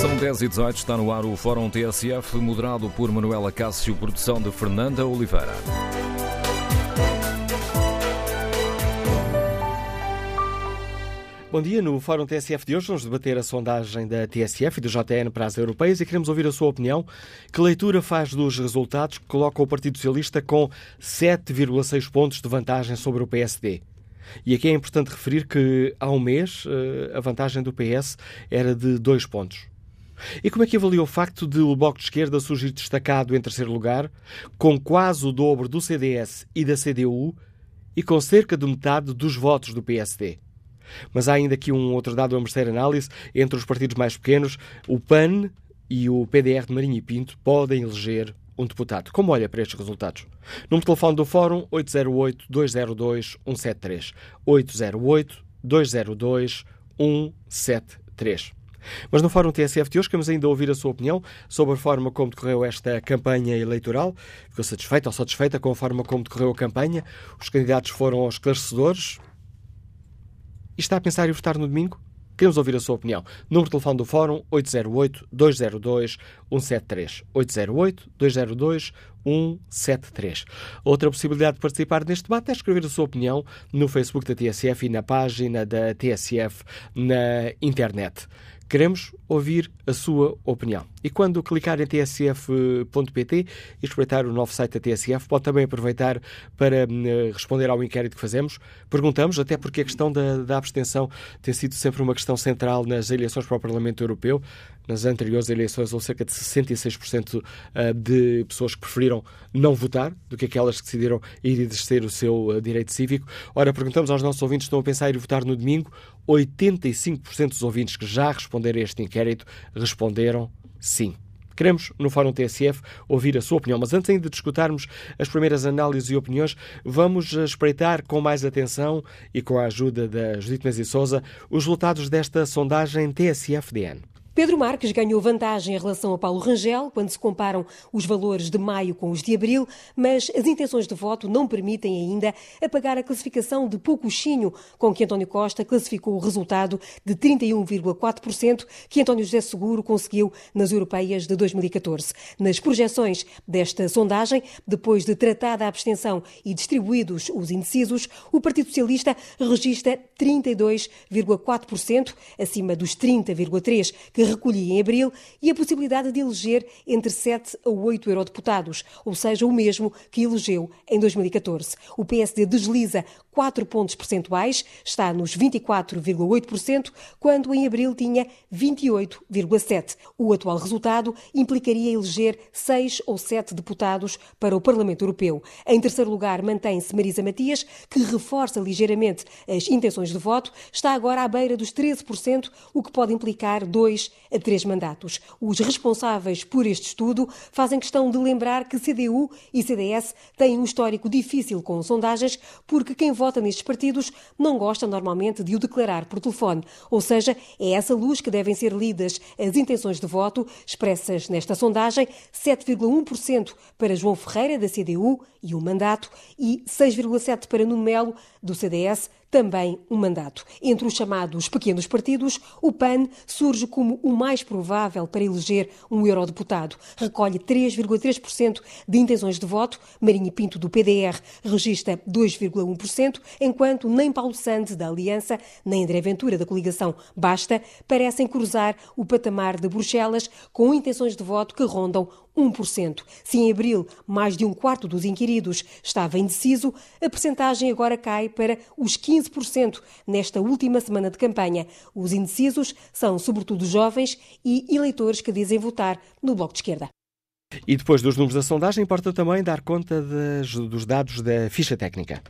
São 10 e 18, está no ar o Fórum TSF, moderado por Manuela Cássio, produção de Fernanda Oliveira. Bom dia. No Fórum TSF de hoje vamos debater a sondagem da TSF e do JN para as europeias e queremos ouvir a sua opinião. Que leitura faz dos resultados que coloca o Partido Socialista com 7,6 pontos de vantagem sobre o PSD? E aqui é importante referir que há um mês eh, a vantagem do PS era de 2 pontos. E como é que avalia o facto de o Bloco de Esquerda surgir destacado em terceiro lugar, com quase o dobro do CDS e da CDU e com cerca de metade dos votos do PSD? Mas há ainda aqui um outro dado a merecer análise. Entre os partidos mais pequenos, o PAN e o PDR de Marinho e Pinto podem eleger um deputado. Como olha para estes resultados? Número de telefone do Fórum 808-202-173. 808-202-173. Mas no Fórum TSF de hoje queremos ainda ouvir a sua opinião sobre a forma como decorreu esta campanha eleitoral. Ficou satisfeita ou satisfeita com a forma como decorreu a campanha? Os candidatos foram esclarecedores? e está a pensar em votar no domingo? Queremos ouvir a sua opinião. Número de telefone do Fórum 808-202-173. 808-202-173. Outra possibilidade de participar neste debate é escrever a sua opinião no Facebook da TSF e na página da TSF na internet. Queremos ouvir a sua opinião. E quando clicar em tsf.pt e espreitar o novo site da TSF, pode também aproveitar para uh, responder ao inquérito que fazemos. Perguntamos, até porque a questão da, da abstenção tem sido sempre uma questão central nas eleições para o Parlamento Europeu. Nas anteriores eleições, houve cerca de 66% eh, de pessoas que preferiram não votar do que aquelas que decidiram ir exercer o seu uh, direito cívico. Ora, perguntamos aos nossos ouvintes estão a pensar em votar no domingo. 85% dos ouvintes que já responderam a este inquérito responderam sim. Queremos, no Fórum TSF, ouvir a sua opinião, mas antes ainda de discutirmos as primeiras análises e opiniões, vamos espreitar com mais atenção e com a ajuda da Judite Menzi Souza os resultados desta sondagem TSF-DN. Pedro Marques ganhou vantagem em relação a Paulo Rangel quando se comparam os valores de maio com os de abril, mas as intenções de voto não permitem ainda apagar a classificação de poucochinho com que António Costa classificou o resultado de 31,4% que António José Seguro conseguiu nas europeias de 2014. Nas projeções desta sondagem, depois de tratada a abstenção e distribuídos os indecisos, o Partido Socialista registra 32,4%, acima dos 30,3% que que recolhia em abril, e a possibilidade de eleger entre 7 a 8 eurodeputados, ou seja, o mesmo que elegeu em 2014. O PSD desliza 4 pontos percentuais, está nos 24,8%, quando em abril tinha 28,7%. O atual resultado implicaria eleger 6 ou 7 deputados para o Parlamento Europeu. Em terceiro lugar, mantém-se Marisa Matias, que reforça ligeiramente as intenções de voto, está agora à beira dos 13%, o que pode implicar dois a três mandatos. Os responsáveis por este estudo fazem questão de lembrar que CDU e CDS têm um histórico difícil com sondagens, porque quem vota nestes partidos não gosta normalmente de o declarar por telefone. Ou seja, é essa luz que devem ser lidas as intenções de voto expressas nesta sondagem: 7,1% para João Ferreira, da CDU, e um mandato, e 6,7% para Nuno Melo, do CDS, também um mandato. Entre os chamados pequenos partidos, o PAN surge como o mais provável para eleger um eurodeputado. Recolhe 3,3% de intenções de voto. Marinho Pinto, do PDR, registra 2,1%, enquanto nem Paulo Santos, da Aliança, nem André Ventura, da coligação Basta, parecem cruzar o patamar de Bruxelas com intenções de voto que rondam 1%. Se em abril mais de um quarto dos inquiridos estava indeciso, a percentagem agora cai para os 15% nesta última semana de campanha. Os indecisos são sobretudo jovens e eleitores que dizem votar no Bloco de Esquerda. E depois dos números da sondagem, importa também dar conta dos dados da ficha técnica.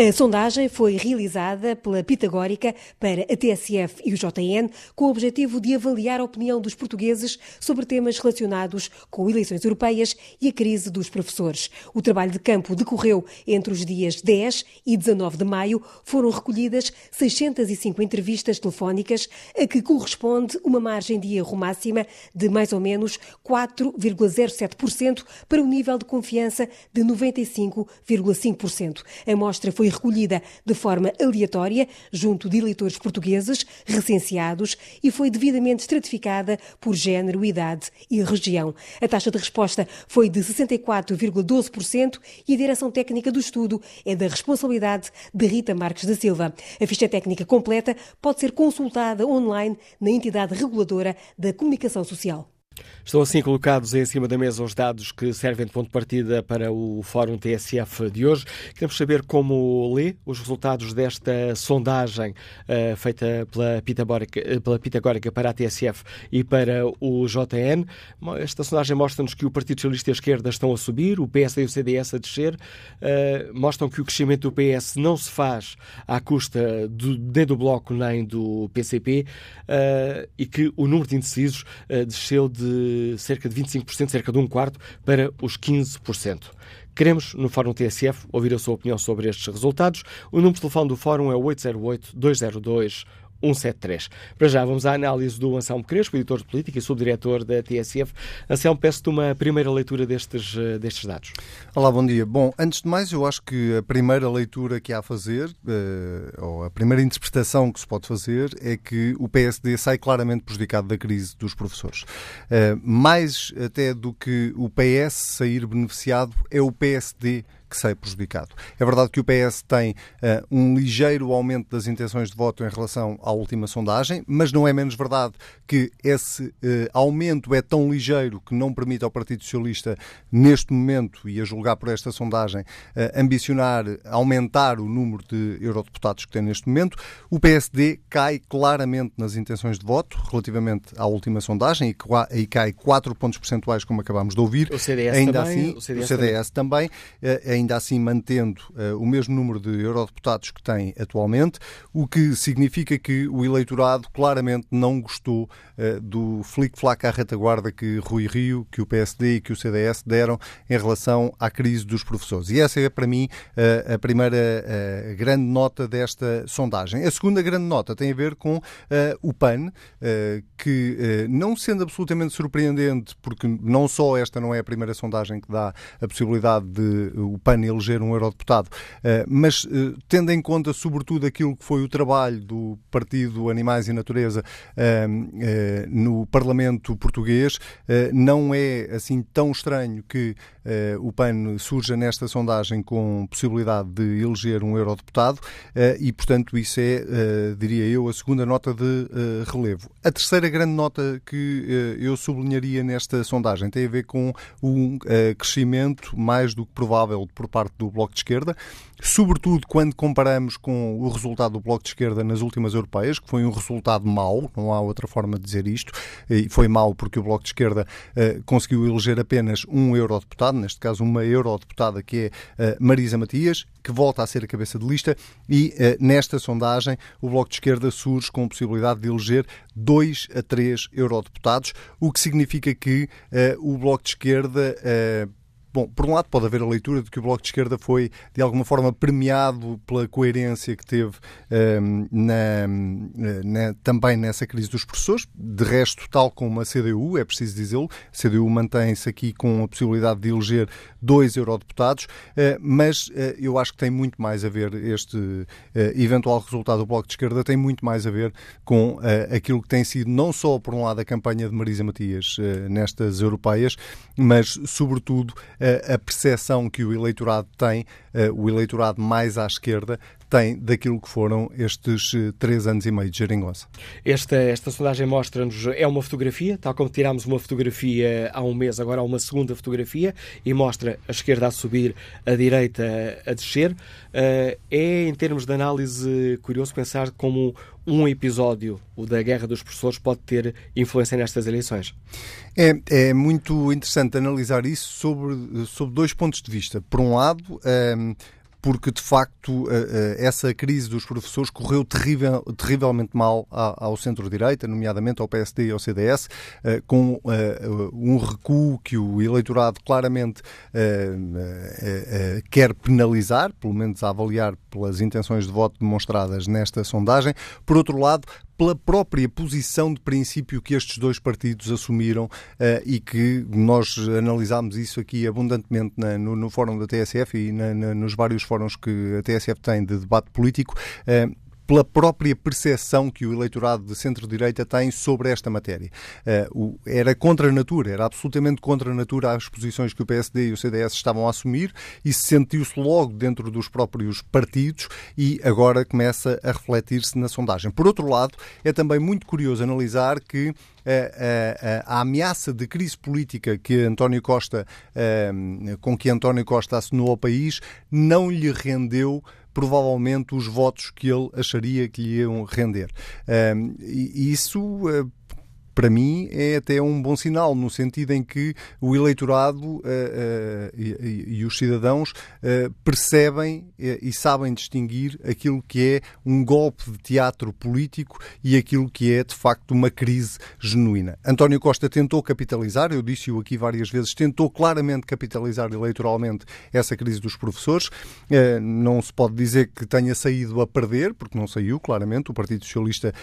A sondagem foi realizada pela Pitagórica para a TSF e o JN com o objetivo de avaliar a opinião dos portugueses sobre temas relacionados com eleições europeias e a crise dos professores. O trabalho de campo decorreu entre os dias 10 e 19 de maio. Foram recolhidas 605 entrevistas telefónicas, a que corresponde uma margem de erro máxima de mais ou menos 4,07% para um nível de confiança de 95,5%. A mostra foi recolhida de forma aleatória junto de eleitores portugueses recenseados e foi devidamente estratificada por género, idade e região. A taxa de resposta foi de 64,12% e a direção técnica do estudo é da responsabilidade de Rita Marques da Silva. A ficha técnica completa pode ser consultada online na entidade reguladora da comunicação social. Estão assim colocados em cima da mesa os dados que servem de ponto de partida para o Fórum TSF de hoje. Queremos saber como lê os resultados desta sondagem uh, feita pela Pitagórica, eh, pela Pitagórica para a TSF e para o JN. Esta sondagem mostra-nos que o Partido Socialista e a esquerda estão a subir, o PS e o CDS a descer. Uh, mostram que o crescimento do PS não se faz à custa do, nem do Bloco nem do PCP uh, e que o número de indecisos desceu de cerca de 25%, cerca de um quarto, para os 15%. Queremos, no Fórum TSF, ouvir a sua opinião sobre estes resultados. O número de telefone do Fórum é 808-202 173. Para já, vamos à análise do Anselmo Crespo, editor de política e subdiretor da TSF. Anselmo, peço-te uma primeira leitura destes, eh, destes dados. Olá, bom dia. Bom, antes de mais, eu acho que a primeira leitura que há a fazer, eh, ou a primeira interpretação que se pode fazer, é que o PSD sai claramente prejudicado da crise dos professores. Eh, mais até do que o PS sair beneficiado, é o PSD que sai prejudicado. É verdade que o PS tem uh, um ligeiro aumento das intenções de voto em relação à última sondagem, mas não é menos verdade que esse uh, aumento é tão ligeiro que não permite ao Partido Socialista, neste momento, e a julgar por esta sondagem, uh, ambicionar aumentar o número de eurodeputados que tem neste momento. O PSD cai claramente nas intenções de voto relativamente à última sondagem e, e cai 4 pontos percentuais, como acabámos de ouvir. O CDS Ainda também. Assim, o CDS, o CDS também. também ainda assim mantendo uh, o mesmo número de eurodeputados que tem atualmente, o que significa que o eleitorado claramente não gostou uh, do flic-flac à retaguarda que Rui Rio, que o PSD e que o CDS deram em relação à crise dos professores. E essa é, para mim, uh, a primeira grande nota desta sondagem. A segunda grande nota tem a ver com o PAN, que, não sendo absolutamente surpreendente, porque não só esta não é a primeira sondagem que dá a possibilidade de o PAN PAN eleger um eurodeputado, eh, mas eh, tendo em conta, sobretudo, aquilo que foi o trabalho do Partido Animais e Natureza eh, no Parlamento português, não é assim tão estranho que o PAN surja nesta sondagem com possibilidade de eleger um eurodeputado e, portanto, isso é, diria eu, a segunda nota de relevo. A terceira grande nota que eu sublinharia nesta sondagem tem a ver com um crescimento mais do que provável por parte do Bloco de Esquerda, sobretudo quando comparamos com o resultado do Bloco de Esquerda nas últimas europeias, que foi um resultado mau, não há outra forma de dizer isto, e foi mau porque o Bloco de Esquerda uh, conseguiu eleger apenas um eurodeputado, neste caso uma eurodeputada que é uh, Marisa Matias, que volta a ser a cabeça de lista, e uh, nesta sondagem o Bloco de Esquerda surge com a possibilidade de eleger dois a três eurodeputados, o que significa que o Bloco de Esquerda Bom, por um lado pode haver a leitura de que o Bloco de Esquerda foi, de alguma forma, premiado pela coerência que teve um, ehm, na, na, também nessa crise dos professores. De resto, tal como a CDU, é preciso dizê-lo, a CDU mantém-se aqui com a possibilidade de eleger dois eurodeputados, uh, mas uh, eu acho que tem muito mais a ver este uh, eventual resultado do Bloco de Esquerda, tem muito mais a ver com aquilo que tem sido não só, por um lado, a campanha de Marisa Matias nestas europeias, mas, sobretudo, a percepção que o eleitorado tem, o eleitorado mais à esquerda, tem daquilo que foram estes eh, três anos e meio de geringonça. Esta, esta sondagem mostra-nos, é uma fotografia, tal como tirámos uma fotografia há um mês, agora há uma segunda fotografia, e mostra a esquerda a subir, a direita a descer. Uh, é, em termos de análise, curioso pensar como um episódio, o da Guerra dos Professores, pode ter influência nestas eleições. É, é muito interessante analisar isso sobre, sobre dois pontos de vista. Por um lado, ehm, porque de facto eh, eh, essa crise dos professores correu terrível, terrivelmente mal ao centro-direita, nomeadamente ao PSD e ao CDS, eh, com um recuo que o eleitorado claramente quer penalizar, pelo menos a avaliar pelas intenções de voto demonstradas nesta sondagem. Por outro lado, pela própria posição de princípio que estes dois partidos assumiram uh, e que nós analisámos isso aqui abundantemente na, no, no, fórum da TSF e na, na, nos vários fóruns que a TSF tem de debate político. Uh, pela própria percepção que o eleitorado de centro-direita tem sobre esta matéria. Uh, o, era contra a natura, era absolutamente contra a natura as posições que o PSD e o CDS estavam a assumir e sentiu-se logo dentro dos próprios partidos e agora começa a refletir-se na sondagem. Por outro lado, é também muito curioso analisar que a, eh, a, eh, a, ameaça de crise política que António Costa, com que António Costa assinou ao país não lhe rendeu provavelmente os votos que ele acharia que lhe iam render. e isso eh, para mim, é até um bom sinal, no sentido em que o eleitorado uh, uh, e, e, os cidadãos uh, percebem e sabem distinguir aquilo que é um golpe de teatro político e aquilo que é, de facto, uma crise genuína. António Costa tentou capitalizar, eu disse-o aqui várias vezes, tentou claramente capitalizar eleitoralmente essa crise dos professores. Não se pode dizer que tenha saído a perder, porque não saiu, claramente. O Partido Socialista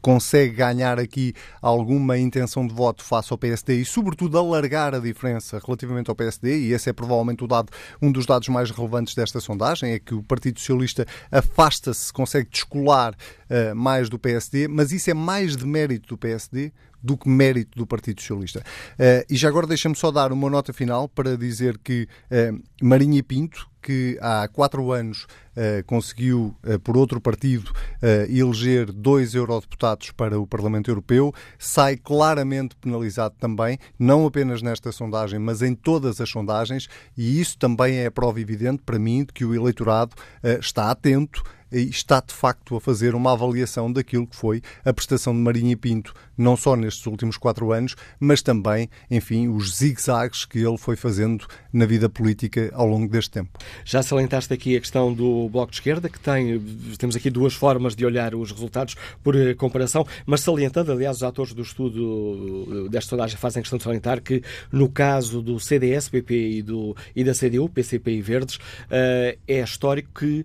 consegue ganhar aqui algo alguma intenção de voto face ao PSD e, sobretudo, alargar a diferença relativamente ao PSD, e esse é provavelmente dado, um dos dados mais relevantes desta sondagem, é que o Partido Socialista afasta-se, consegue descolar uh, mais do PSD, mas isso é mais de mérito do PSD do que mérito do Partido Socialista. Uh, e já agora deixa-me só dar uma nota final para dizer que uh, Marinha Pinto, que há quatro anos uh, conseguiu, uh, por outro partido, uh, eleger dois eurodeputados para o Parlamento Europeu, sai claramente penalizado também, não apenas nesta sondagem, mas em todas as sondagens, e isso também é a prova evidente para mim de que o eleitorado está atento está de facto a fazer uma avaliação daquilo que foi a prestação de Marinho Pinto, não só nestes últimos quatro anos, mas também, enfim, os zigue-zagues que ele foi fazendo na vida política ao longo deste tempo. Já salientaste aqui a questão do Bloco de Esquerda, que tem, temos aqui duas formas de olhar os resultados por eh, comparação, mas salientando, aliás, os atores do estudo eh, desta sondagem fazem questão de salientar que no caso do CDS, PP e, do, e da CDU, PCP e Verdes, uh, é histórico que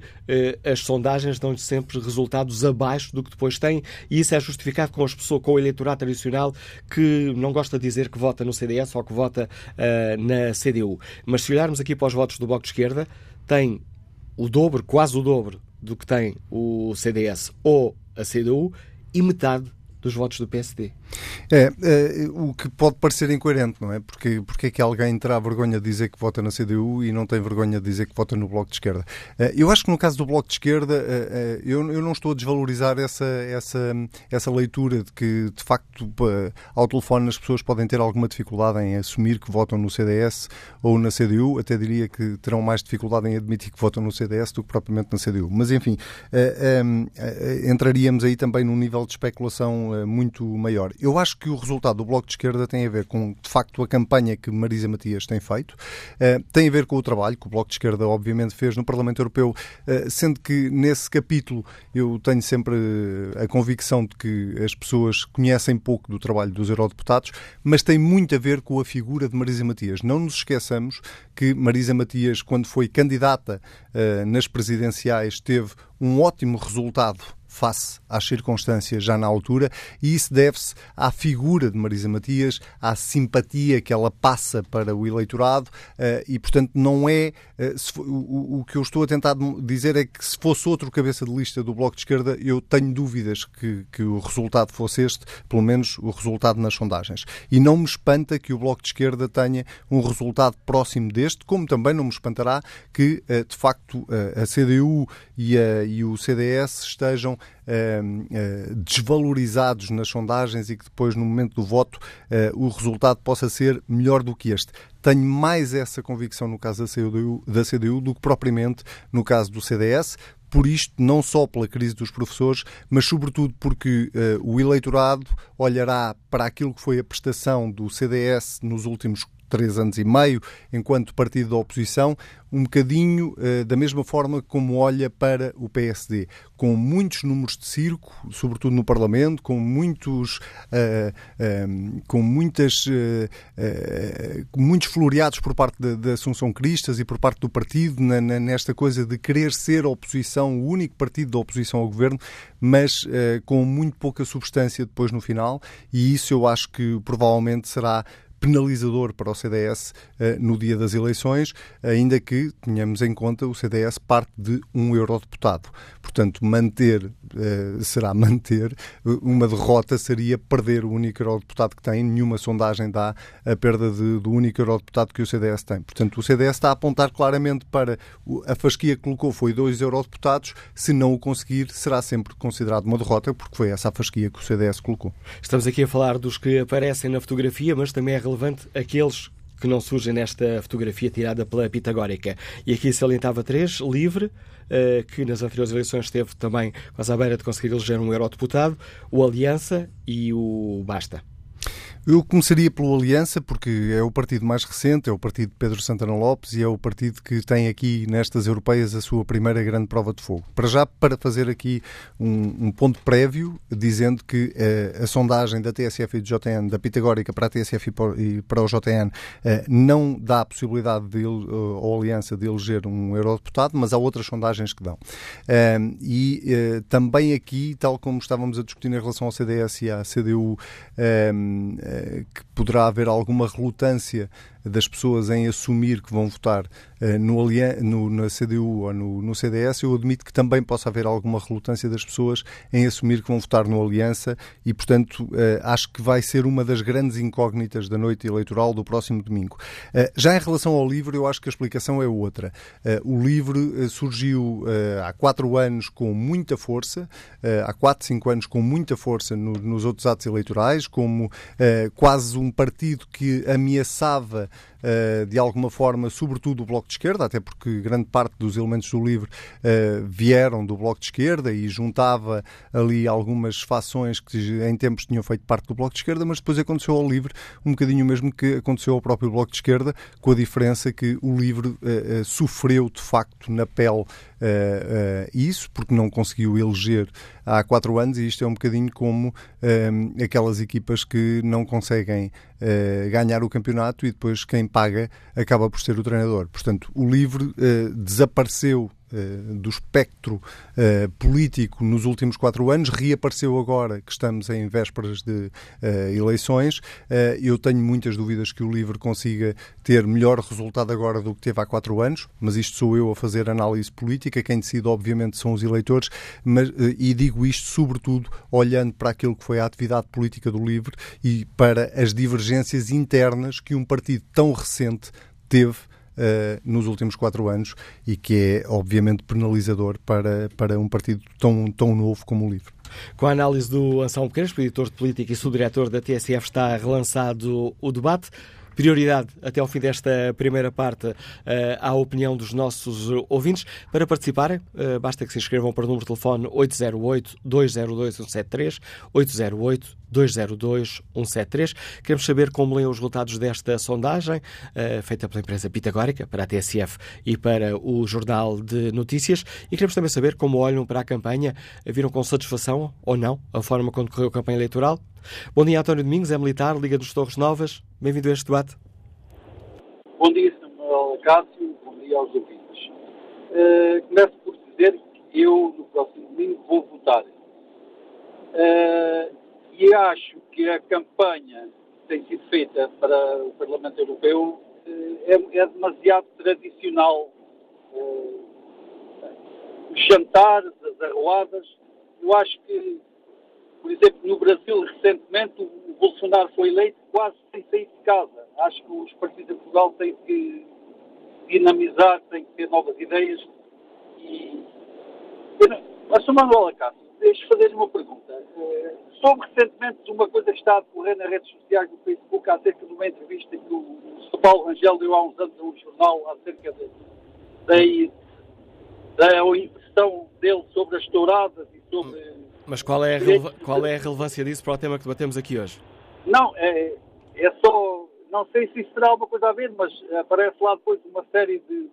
as sondagens dão sempre resultados abaixo do que depois têm, e isso é justificado com as pessoas, com o eleitorado tradicional que não gosta de dizer que vota no CDS ou que vota uh, na CDU. Mas se olharmos aqui para os votos do Bloco de Esquerda, tem o dobro, quase o dobro do que tem o CDS ou a CDU e metade dos votos do PSD. É, é, o que pode parecer incoerente, não é? Porque, porque é que alguém terá vergonha de dizer que vota na CDU e não tem vergonha de dizer que vota no Bloco de Esquerda? É, eu acho que no caso do Bloco de Esquerda, é, é eu, eu não estou a desvalorizar essa, essa, essa leitura de que, de facto, ao telefone as pessoas podem ter alguma dificuldade em assumir que votam no CDS ou na CDU, até diria que terão mais dificuldade em admitir que votam no CDS do que propriamente na CDU. Mas, enfim, é, entraríamos aí também num nível de especulação muito maior. Eu acho que o resultado do Bloco de Esquerda tem a ver com, de facto, a campanha que Marisa Matias tem feito, uh, tem a ver com o trabalho que o Bloco de Esquerda, obviamente, fez no Parlamento Europeu, uh, sendo que nesse capítulo eu tenho sempre a convicção de que as pessoas conhecem pouco do trabalho dos eurodeputados, mas tem muito a ver com a figura de Marisa Matias. Não nos esqueçamos que Marisa Matias, quando foi candidata nas presidenciais, teve um ótimo resultado face às circunstâncias já na altura, e isso deve-se à figura de Marisa Matias, à simpatia que ela passa para o eleitorado, eh, e portanto não é. Eh, o que eu estou a tentar dizer é que se fosse outro cabeça de lista do Bloco de Esquerda, eu tenho dúvidas que, que o resultado fosse este, pelo menos o resultado nas sondagens. E não me espanta que o Bloco de Esquerda tenha um resultado próximo deste, como também não me espantará que, eh, de facto, a CDU e, a, e o CDS estejam uh, uh, desvalorizados nas sondagens e que depois, no momento do voto, uh, o resultado possa ser melhor do que este. Tenho mais essa convicção no caso da CDU, da CDU do que propriamente no caso do CDS, por isto, não só pela crise dos professores, mas sobretudo porque uh, o eleitorado olhará para aquilo que foi a prestação do CDS nos últimos três anos e meio, enquanto partido da oposição, um bocadinho uh, da mesma forma como olha para o PSD, com muitos números de circo, sobretudo no Parlamento, com muitos, uh, uh, com muitas, muitos floreados por parte da, Assunção Cristas e por parte do partido na, na, nesta coisa de querer ser oposição, o único partido da oposição ao governo, mas com muito pouca substância depois no final, e isso eu acho que provavelmente será penalizador para o CDS uh, no dia das eleições, ainda que tenhamos em conta o CDS parte de um eurodeputado. Portanto, manter uh, será manter, uma derrota seria perder o único eurodeputado que tem, nenhuma sondagem dá a perda de, do único eurodeputado que o CDS tem. Portanto, o CDS está a apontar claramente para a fasquia que colocou foi dois eurodeputados, se não o conseguir, será sempre considerado uma derrota, porque foi essa a fasquia que o CDS colocou. Estamos aqui a falar dos que aparecem na fotografia, mas também é relevante aqueles que não surgem nesta fotografia tirada pela Pitagórica. E aqui salientava três, livre, eh, que nas anteriores eleições esteve também quase à beira de conseguir eleger um eurodeputado, o Aliança e o Basta. Eu começaria pelo Aliança, porque é o partido mais recente, é o partido de Pedro Santana Lopes e é o partido que tem aqui nestas europeias a sua primeira grande prova de fogo. Para já, para fazer aqui um, um ponto prévio, dizendo que uh, a sondagem da TSF e do JN, da Pitagórica para a TSF e para o JN, uh, eh, não dá a possibilidade de, uh, ao Aliança de eleger um eurodeputado, mas há outras sondagens que dão. e também aqui, tal como estávamos a discutir em relação ao CDS e à CDU, que poderá haver alguma relutância das pessoas em assumir que vão votar uh, no, no, na CDU ou no, no, CDS, eu admito que também possa haver alguma relutância das pessoas em assumir que vão votar no Aliança e, portanto, uh, acho que vai ser uma das grandes incógnitas da noite eleitoral do próximo domingo. Uh, já em relação ao LIVRE, eu acho que a explicação é outra. o LIVRE surgiu há quatro anos com muita força, há quatro, cinco anos com muita força no, nos outros atos eleitorais, como quase um partido que ameaçava uh, de alguma forma, sobretudo o Bloco de Esquerda, até porque grande parte dos elementos do livro uh, vieram do Bloco de Esquerda e juntava ali algumas fações que em tempos tinham feito parte do Bloco de Esquerda, mas depois aconteceu ao livro um bocadinho mesmo que aconteceu ao próprio Bloco de Esquerda, com a diferença que o livro uh, sofreu de facto na pele isso, porque não conseguiu eleger há quatro anos, e isto é um bocadinho como uh, aquelas equipas que não conseguem uh, ganhar o campeonato e depois quem paga acaba por ser o treinador. Portanto, o livre uh, desapareceu do espectro uh, político nos últimos quatro anos, reapareceu agora que estamos em vésperas de uh, eleições. eu tenho muitas dúvidas que o LIVRE consiga ter melhor resultado agora do que teve há quatro anos, mas isto sou eu a fazer análise política. Quem decide, obviamente, são os eleitores, mas, e digo isto sobretudo olhando para aquilo que foi a atividade política do LIVRE e para as divergências internas que um partido tão recente teve uh, nos últimos quatro anos e que é, obviamente, penalizador para, para um partido tão, tão novo como o LIVRE. Com a análise do Anselmo Pequenas, editor de política e subdiretor da TSF, está relançado o debate prioridade até ao fim desta primeira parte eh, à opinião dos nossos ouvintes. Para participarem, eh, basta que se inscrevam para o número de telefone 808-202-173, 808-202-173. Queremos saber como leem os resultados desta sondagem, eh, feita pela empresa Pitagórica, para a TSF e para o Jornal de Notícias. E queremos também saber como olham para a campanha. Viram com satisfação ou não a forma como correu a campanha eleitoral? Bom dia, António Domingos, é militar, Liga dos Torres Novas. Bem-vindo a este debate. Bom dia, Samuel Cássio. Bom dia aos ouvintes. Uh, começo por dizer que eu, no próximo domingo, vou votar. Uh, e acho que a campanha que tem sido feita para o Parlamento Europeu uh, é, é, demasiado tradicional. os jantares, as arruadas, eu acho que por exemplo, no Brasil, recentemente, o Bolsonaro foi eleito quase sem sair de casa. Acho que os partidos de Portugal têm que dinamizar, têm que ter novas ideias. E. Mas, Sr. Manuel Acácio, deixe fazer uma pergunta. Uh, soube recentemente uma coisa que está a decorrer nas redes sociais do Facebook acerca de uma entrevista que o, o Sr. Paulo Rangel deu há uns anos a um jornal acerca de, da, da impressão dele sobre as touradas e sobre mas qual é, qual é a relevância disso para o tema que debatemos aqui hoje? Não, é, é só não sei se isso terá alguma coisa a ver, mas aparece lá depois uma série de.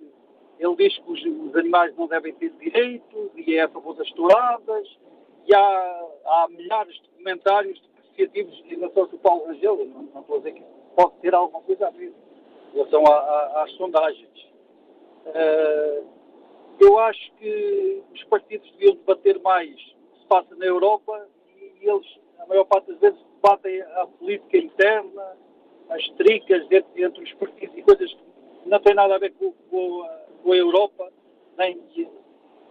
Ele diz que os, os animais não devem ter direitos e é a favor das touradas, e há, há milhares de comentários depreciativos em relação ao Paulo Rangel. Não, não estou a dizer que pode ter alguma coisa a ver em relação a, a, às sondagens. Uh, eu acho que os partidos deviam debater mais se passa na Europa e, eles, a maior parte das vezes, debatem a política interna, as tricas entre, entre os partidos e coisas que não têm nada a ver com, com, a, com a, Europa. Nem,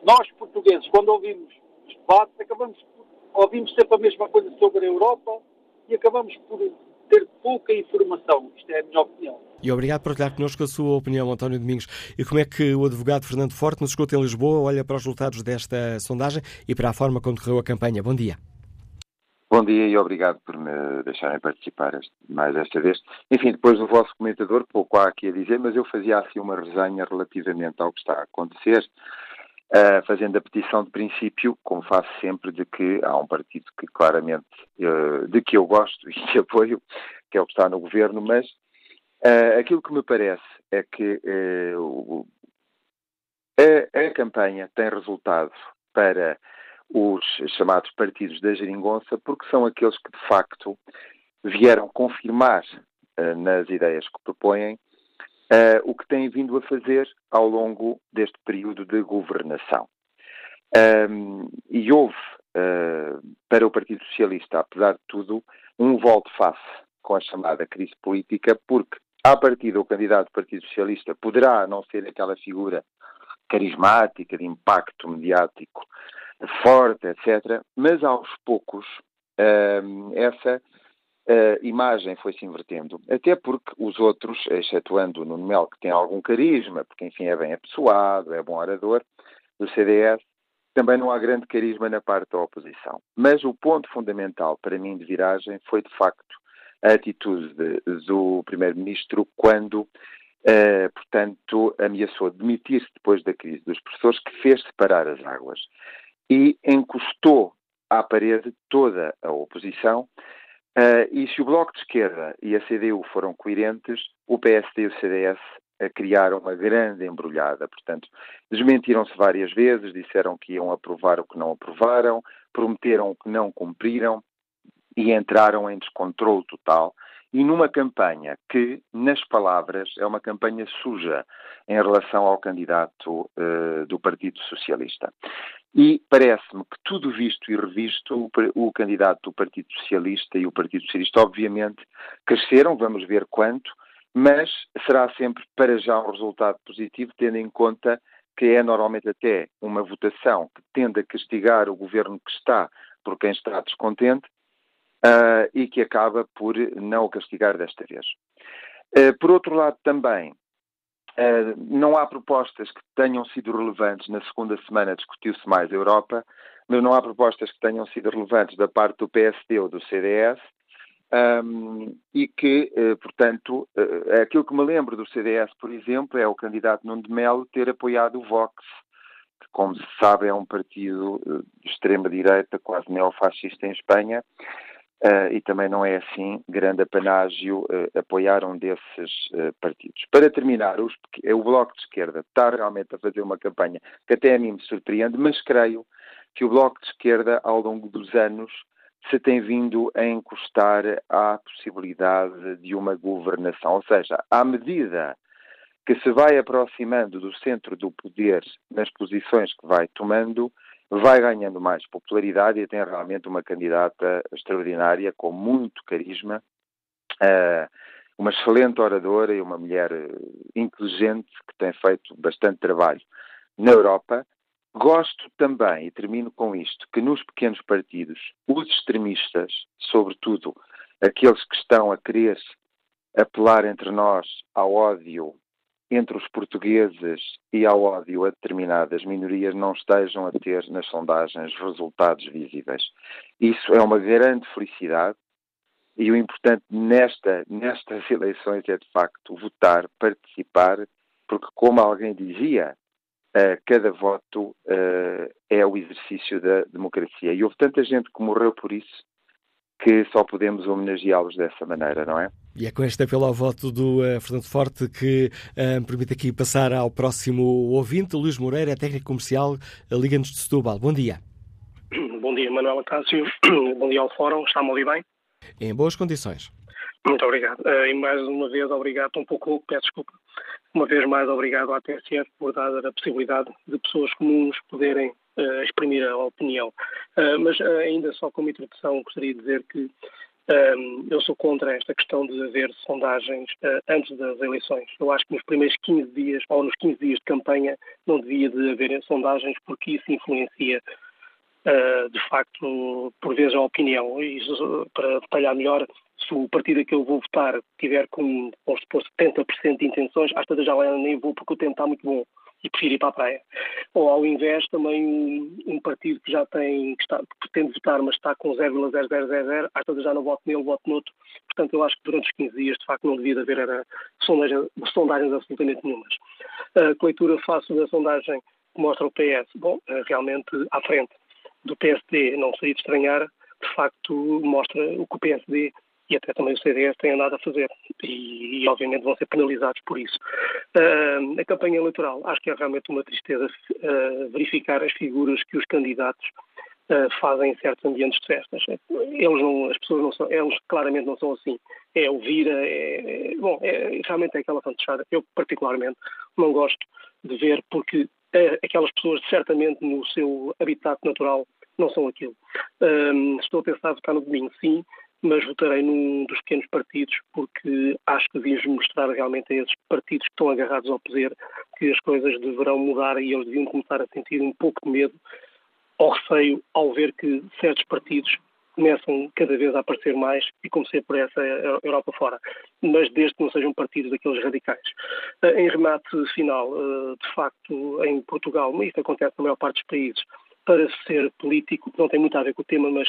nós, portugueses, quando ouvimos os debates, acabamos ouvimos sempre a mesma coisa sobre a Europa e acabamos por ter pouca informação. Isto é a minha opinião. E obrigado por partilhar connosco a sua opinião, António Domingos. E como é que o advogado Fernando Forte, nos escuta em Lisboa, olha para os resultados desta sondagem e para a forma como correu a campanha? Bom dia. Bom dia e obrigado por me deixarem participar mais esta vez. Enfim, depois do vosso comentador, pouco há aqui a dizer, mas eu fazia assim uma resenha relativamente ao que está a acontecer, uh, fazendo a petição de princípio, como faço sempre, de que há um partido que claramente, uh, de que eu gosto e que apoio, que é o que está no governo, mas uh, aquilo que me parece é que a, a campanha tem resultado para os chamados partidos da geringonça, porque são aqueles que, de facto, vieram confirmar nas ideias que propõem uh, o que têm vindo a fazer ao longo deste período de governação. Um, e houve, uh, para o Partido Socialista, apesar de tudo, um volte-face com a chamada crise política, porque, a partir do candidato do Partido Socialista, poderá não ser aquela figura carismática, de impacto mediático forte, etc. Mas aos poucos uh, essa uh, imagem foi se invertendo. Até porque os outros, excetuando o Nuno Melo, que tem algum carisma, porque enfim é bem apessoado, é bom orador, do CDS, também não há grande carisma na parte da oposição. Mas o ponto fundamental para mim de viragem foi de facto a atitude de, do Primeiro-Ministro quando Uh, portanto, ameaçou demitir-se depois da crise dos professores, que fez separar as águas e encostou à parede toda a oposição. Uh, e se o Bloco de Esquerda e a CDU foram coerentes, o PSD e o CDS uh, criaram uma grande embrulhada. Portanto, desmentiram-se várias vezes, disseram que iam aprovar o que não aprovaram, prometeram o que não cumpriram e entraram em descontrole total e numa campanha que, nas palavras, é uma campanha suja em relação ao candidato uh, do Partido Socialista. E parece-me que, tudo visto e revisto, o, o, candidato do Partido Socialista e o Partido Socialista, obviamente, cresceram, vamos ver quanto, mas será sempre para já um resultado positivo, tendo em conta que é normalmente até uma votação que tende a castigar o governo que está por quem está descontente, uh, e que acaba por não o castigar desta vez. Uh, por outro lado, também, não há propostas que tenham sido relevantes. Na segunda semana discutiu-se mais a Europa, mas não há propostas que tenham sido relevantes da parte do PSD ou do CDS. Um, e que, portanto, aquilo que me lembro do CDS, por exemplo, é o candidato Nuno de Melo ter apoiado o Vox, que, como se sabe, é um partido de extrema-direita, quase neofascista em Espanha, Uh, e também não é assim grande apanágio uh, apoiar um desses uh, partidos. Para terminar, os, o Bloco de Esquerda está realmente a fazer uma campanha que até a mim me surpreende, mas creio que o Bloco de Esquerda, ao longo dos anos, se tem vindo a encostar à possibilidade de uma governação. Ou seja, à medida que se vai aproximando do centro do poder nas posições que vai tomando, vai ganhando mais popularidade e tem realmente uma candidata extraordinária, com muito carisma, uh, uma excelente oradora e uma mulher eh, inteligente que tem feito bastante trabalho na Europa. Gosto também, e termino com isto, que nos pequenos partidos, os extremistas, sobretudo aqueles que estão a querer apelar entre nós ao ódio entre os portugueses e ao ódio a determinadas minorias não estejam a ter nas sondagens resultados visíveis. Isso é uma grande felicidade e o importante nesta, nestas eleições é de facto votar, participar, porque como alguém dizia, uh, cada voto uh, é o exercício da democracia. E houve tanta gente que morreu por isso que só podemos homenageá-los dessa maneira, não é? E é com este apelo ao voto do uh, Fernando Forte que uh, me permite aqui passar ao próximo ouvinte, Luís Moreira, técnico comercial, Liga-nos de Setúbal. Bom dia. Bom dia, Manuela Cássio. Bom dia ao Fórum. Está-me a ouvir bem? Em boas condições. Muito obrigado. Uh, e mais uma vez, obrigado. Estou um pouco, peço desculpa. Uma vez mais, obrigado à TSF por dar a possibilidade de pessoas comuns poderem uh, exprimir a opinião. Uh, mas ainda só como introdução, gostaria de dizer que um, eu sou contra esta questão de haver sondagens uh, antes das eleições. Eu acho que nos primeiros 15 dias ou nos 15 dias de campanha não devia de haver sondagens porque isso influencia uh, de facto por vezes a opinião. Isso, para detalhar melhor, se o partido a que eu vou votar tiver com, vamos supor, 70% de intenções, às vezes já nem vou porque o tempo está muito bom e prefiro ir para a praia. Ou, ao invés, também um, um partido que já tem, que, está, que pretende votar, mas está com 0,0000, às vezes já não voto nele, voto noutro. Portanto, eu acho que durante os 15 dias, de facto, não devia haver era, sondagens, sondagens absolutamente nenhumas. A que leitura faço da sondagem que mostra o PS? Bom, eh, realmente à frente do PSD, não seria de estranhar, de facto mostra o que o PSD e até também o CDS têm andado a fazer e, e obviamente vão ser penalizados por isso. Uh, a campanha eleitoral, acho que é realmente uma tristeza uh, verificar as figuras que os candidatos uh, fazem em certos ambientes de festas. Eles não, as pessoas não são, eles claramente não são assim. É ouvir, é, é bom, é, realmente é aquela fantochada. Eu particularmente não gosto de ver porque aquelas pessoas certamente no seu habitat natural não são aquilo. estou a pensar votar no domingo, sim, mas votarei num dos pequenos partidos porque acho que devíamos mostrar realmente a esses partidos que estão agarrados ao poder que as coisas deverão mudar e eles deviam começar a sentir um pouco de medo ou receio ao ver que certos partidos começam cada vez a aparecer mais e comecei por essa Europa fora, mas desde que não sejam partidos daqueles radicais. Eh, em remate final, eh, de facto, em Portugal, isso acontece na maior parte dos países, para ser político, não tem muito a ver com o tema, mas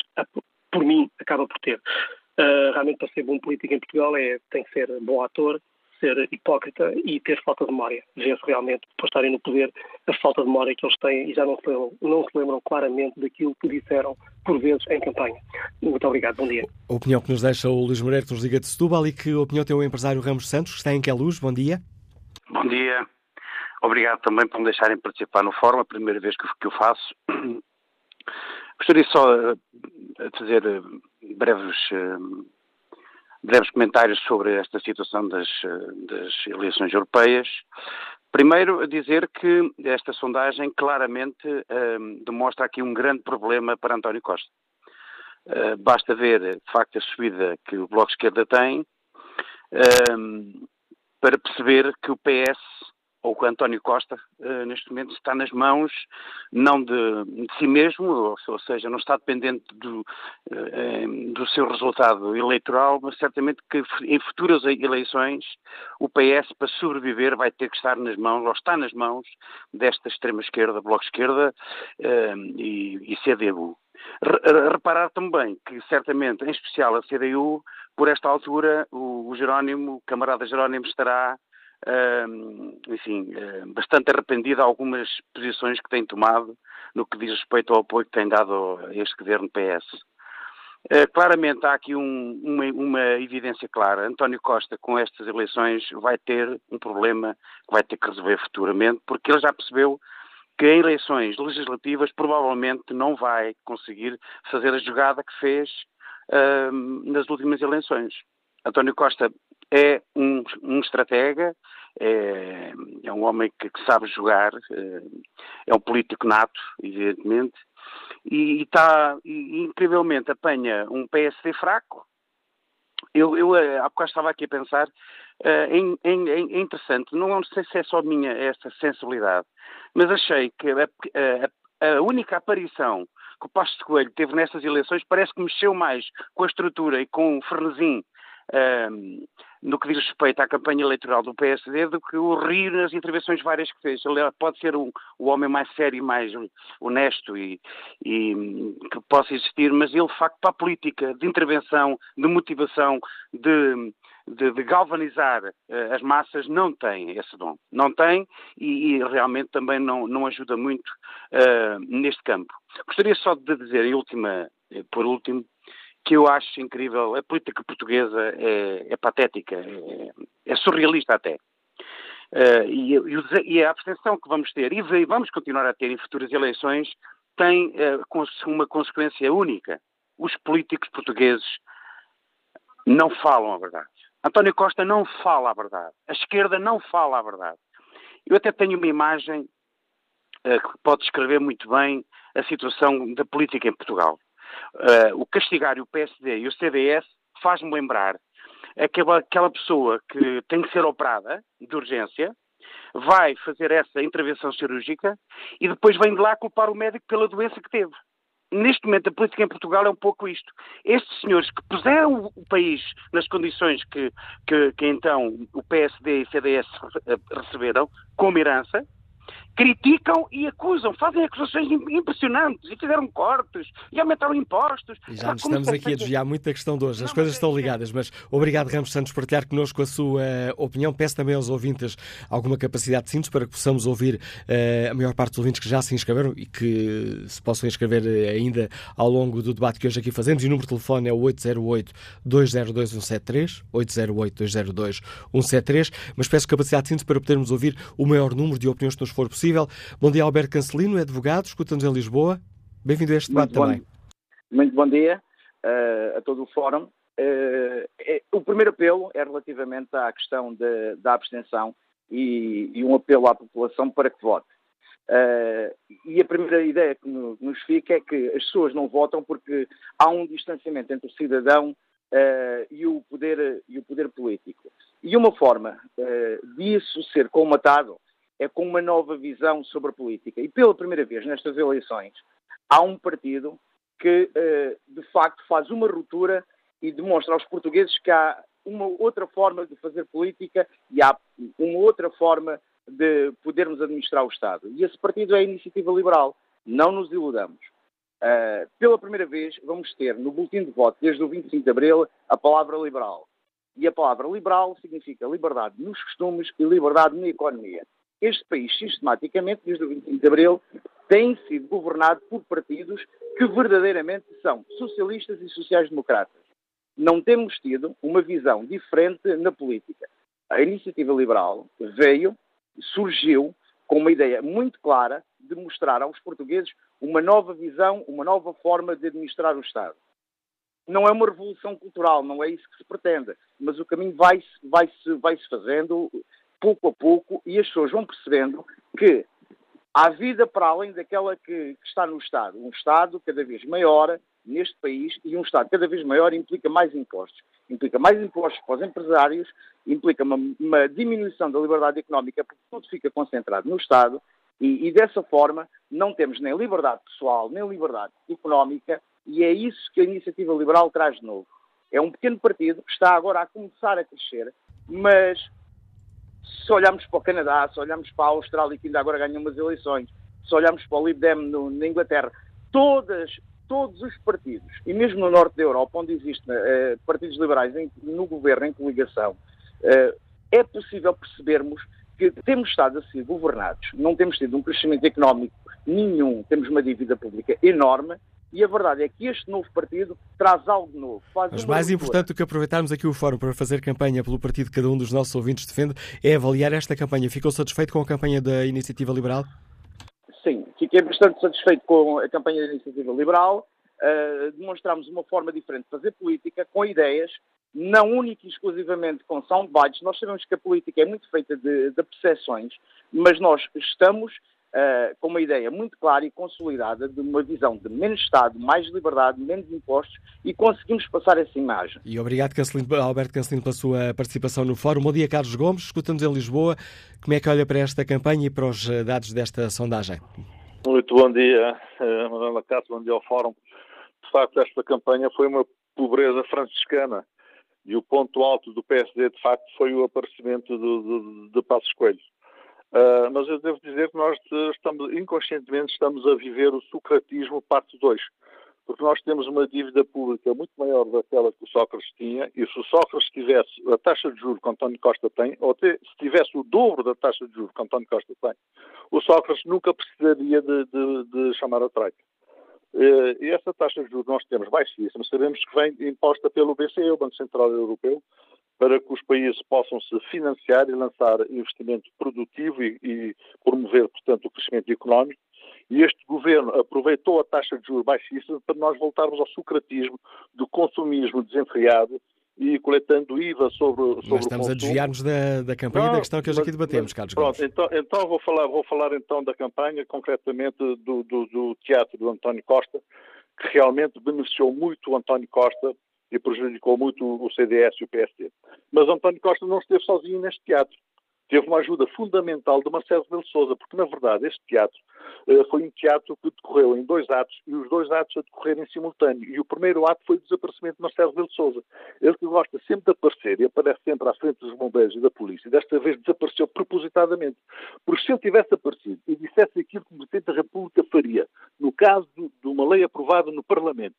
por mim, acaba por ter. Uh, realmente, para ser bom político em Portugal, é, tem que ser bom ator, ser hipócrita e ter falta de memória. Vê-se realmente, depois estarem no poder, a falta de memória que eles têm e já não se lembram, não se lembram claramente daquilo que disseram, por vezes, em campanha. Muito obrigado, bom dia. A opinião que nos deixa o Luís Moreira, que nos liga de Setúbal, e que opinião tem o empresário Ramos Santos, que está em Queluz. Bom dia. Bom dia. Obrigado também por me deixarem participar no fórum, a primeira vez que, o faço. Gostaria só eh, de fazer eh, breves, eh, breves comentários sobre esta situação das, das eleições europeias. Primeiro, dizer que esta sondagem claramente demonstra aqui um grande problema para António Costa. basta ver, de facto, a subida que o Bloco de Esquerda tem para perceber que o PS ou que António Costa, uh, neste momento, está nas mãos não de, de si mesmo, ou, seja, não está dependente do, uh, do seu resultado eleitoral, mas certamente que em futuras eleições o PS, para sobreviver, vai ter que estar nas mãos, ou está nas mãos, desta extrema-esquerda, Bloco-Esquerda uh, e, e CDU. Reparar também que, certamente, em especial a CDU, por esta altura, o Jerónimo, o camarada Jerónimo, estará enfim, bastante arrependida algumas posições que tem tomado no que diz respeito ao apoio que tem dado a este governo PS. Uh, claramente há aqui um, uma, uma, evidência clara. António Costa, com estas eleições, vai ter um problema que vai ter que resolver futuramente, porque ele já percebeu que em eleições legislativas provavelmente não vai conseguir fazer a jogada que fez nas últimas eleições. António Costa é um, um estratega, é, é, um homem que, que sabe jogar, é, é, um político nato, evidentemente, e, está, e, incrivelmente apanha um PSD fraco. Eu, eu há bocado estava aqui a pensar, é, é, interessante, não sei se é só minha essa sensibilidade, mas achei que a, a, a única aparição que o Pasto Coelho teve nessas eleições parece que mexeu mais com a estrutura e com o Fernesim um, no que diz respeito à campanha eleitoral do PSD do que o rir nas intervenções várias que fez. Ele pode ser o, o homem mais sério, mais honesto e, e, que possa existir, mas ele, de facto, para a política de intervenção, de motivação, de, de, de galvanizar uh, as massas, não tem esse dom. Não tem e, e realmente também não, não ajuda muito uh, neste campo. Gostaria só de dizer, última, eh, por último, que eu acho incrível. A política portuguesa é, é patética, é, é, surrealista até. Uh, e, e, a abstenção que vamos ter, e vamos continuar a ter em futuras eleições, tem uh, uma consequência única. Os políticos portugueses não falam a verdade. António Costa não fala a verdade. A esquerda não fala a verdade. Eu até tenho uma imagem uh, que pode descrever muito bem a situação da política em Portugal. Uh, o castigar o PSD e o CDS faz-me lembrar aquela, aquela pessoa que tem que ser operada de urgência, vai fazer essa intervenção cirúrgica e depois vem de lá culpar o médico pela doença que teve neste momento a política em Portugal é um pouco isto. Estes senhores que puseram o país nas condições que, que, que então o PSD e o CDS receberam, como herança, criticam e acusam, fazem acusações impressionantes e fizeram cortes e aumentaram impostos. E já nos estamos aqui a desviar muito da questão de hoje. As coisas estão é ligadas, mas obrigado, Ramos Santos, por partilhar connosco a sua opinião. Peço também aos ouvintes alguma capacidade de síntese para que possamos ouvir uh, a maior parte dos ouvintes que já se inscreveram e que se possam inscrever eh, ainda ao longo do debate que hoje aqui fazemos. E o número de telefone é o 808-202-173, 808-202-173, mas peço capacidade de síntese para podermos ouvir o maior número de opiniões que nos for possível possível. Bom dia, Alberto Cancelino, é advogado, escuta-nos em Lisboa. Bem-vindo a este debate muito também. Bom, muito bom dia uh, a todo o fórum. Uh, é, o primeiro apelo é relativamente à questão de, da abstenção e, e, um apelo à população para que vote. Uh, e a primeira ideia que nos fica é que as pessoas não votam porque há um distanciamento entre o cidadão uh, e, o poder, e o poder político. E uma forma uh, disso ser colmatado é com uma nova visão sobre a política. E pela primeira vez nestas eleições há um partido que, eh, de facto, faz uma ruptura e demonstra aos portugueses que há uma outra forma de fazer política e há uma outra forma de podermos administrar o Estado. E esse partido é a Iniciativa Liberal. Não nos iludamos. Uh, pela primeira vez, vamos ter no boletim de voto, desde o 25 de abril, a palavra liberal. E a palavra liberal significa liberdade nos costumes e liberdade na economia este país, sistematicamente, desde o 25 de Abril, tem sido governado por partidos que verdadeiramente são socialistas e sociais-democratas. Não temos tido uma visão diferente na política. A iniciativa liberal veio, surgiu com uma ideia muito clara de mostrar aos portugueses uma nova visão, uma nova forma de administrar o Estado. Não é uma revolução cultural, não é isso que se pretende, mas o caminho vai-se vai -se, vai -se fazendo pouco a pouco, e as pessoas vão percebendo que há vida para além daquela que, que está no Estado. Um Estado cada vez maior neste país e um Estado cada vez maior implica mais impostos. Implica mais impostos para os empresários, implica uma, uma diminuição da liberdade económica, porque tudo fica concentrado no Estado e, e, dessa forma não temos nem liberdade pessoal, nem liberdade económica, e é isso que a iniciativa liberal traz de novo. É um pequeno partido que está agora a começar a crescer, mas se olharmos para o Canadá, se olharmos para a Austrália, que ainda agora ganham umas eleições, se olharmos para o Lib Dem no, na Inglaterra, todas, todos os partidos, e mesmo no norte da Europa, onde existem uh, partidos liberais em, no governo, em coligação, uh, é possível percebermos que temos estado a ser governados, não temos tido um crescimento económico nenhum, temos uma dívida pública enorme e a verdade é que este novo partido traz algo novo. Mas mais importante do que aproveitarmos aqui o fórum para fazer campanha pelo partido que cada um dos nossos ouvintes defende é avaliar esta campanha. Ficou satisfeito com a campanha da Iniciativa Liberal? Sim, fiquei bastante satisfeito com a campanha da Iniciativa Liberal. Uh, demonstramos uma forma diferente de fazer política, com ideias, não única e exclusivamente com soundbites. Nós sabemos que a política é muito feita de, de percepções, mas nós estamos uh, com uma ideia muito clara e consolidada de uma visão de menos Estado, mais liberdade, menos impostos e conseguimos passar essa imagem. E obrigado, Cancelino, Alberto Cancelino, pela sua participação no fórum. Bom dia, Carlos Gomes. Escutamos em Lisboa. Como é que olha para esta campanha e para os eh, dados desta sondagem? Muito bom dia, uh, Manuela Cássio, bom dia ao fórum. De facto, esta campanha foi uma pobreza franciscana. E o ponto alto do PSD, de facto, foi o aparecimento do, do, de Passos Coelho. Uh, mas eu devo dizer que nós estamos, inconscientemente estamos a viver o socratismo parte 2, porque nós temos uma dívida pública muito maior daquela que o Sócrates tinha, e se o Sócrates tivesse a taxa de juros que António Costa tem, ou se tivesse o dobro da taxa de juros que António Costa tem, o Sócrates nunca precisaria de, de, de chamar a Troika. Uh, e essa taxa de juros nós temos baixíssima, sabemos que vem imposta pelo BCE, o Banco Central Europeu, para que os países possam se financiar e lançar investimento produtivo e, e promover, portanto, o crescimento económico. E este governo aproveitou a taxa de juros baixíssima para nós voltarmos ao socratismo do consumismo desenfreado e coletando IVA sobre, sobre Mas estamos a desviar-nos da, da campanha não, e da questão que hoje aqui debatemos, mas, Carlos Pronto, Gomes. então, então vou, falar, vou falar então da campanha, concretamente do, do, do teatro do António Costa, que realmente beneficiou muito o António Costa e prejudicou muito o CDS e o PSD. Mas António Costa não esteve sozinho neste teatro teve uma ajuda fundamental de Marcelo Rebelo de Sousa, porque, na verdade, este teatro uh, foi um teatro que decorreu em dois atos e os dois atos a decorrer em simultâneo. E o primeiro ato foi o desaparecimento de Marcelo Rebelo de Sousa. Ele que gosta sempre de aparecer e aparece sempre à frente dos bombeiros e da polícia, desta vez desapareceu propositadamente. Porque se ele tivesse aparecido e dissesse aquilo que o Presidente da República faria, no caso de uma lei aprovada no Parlamento,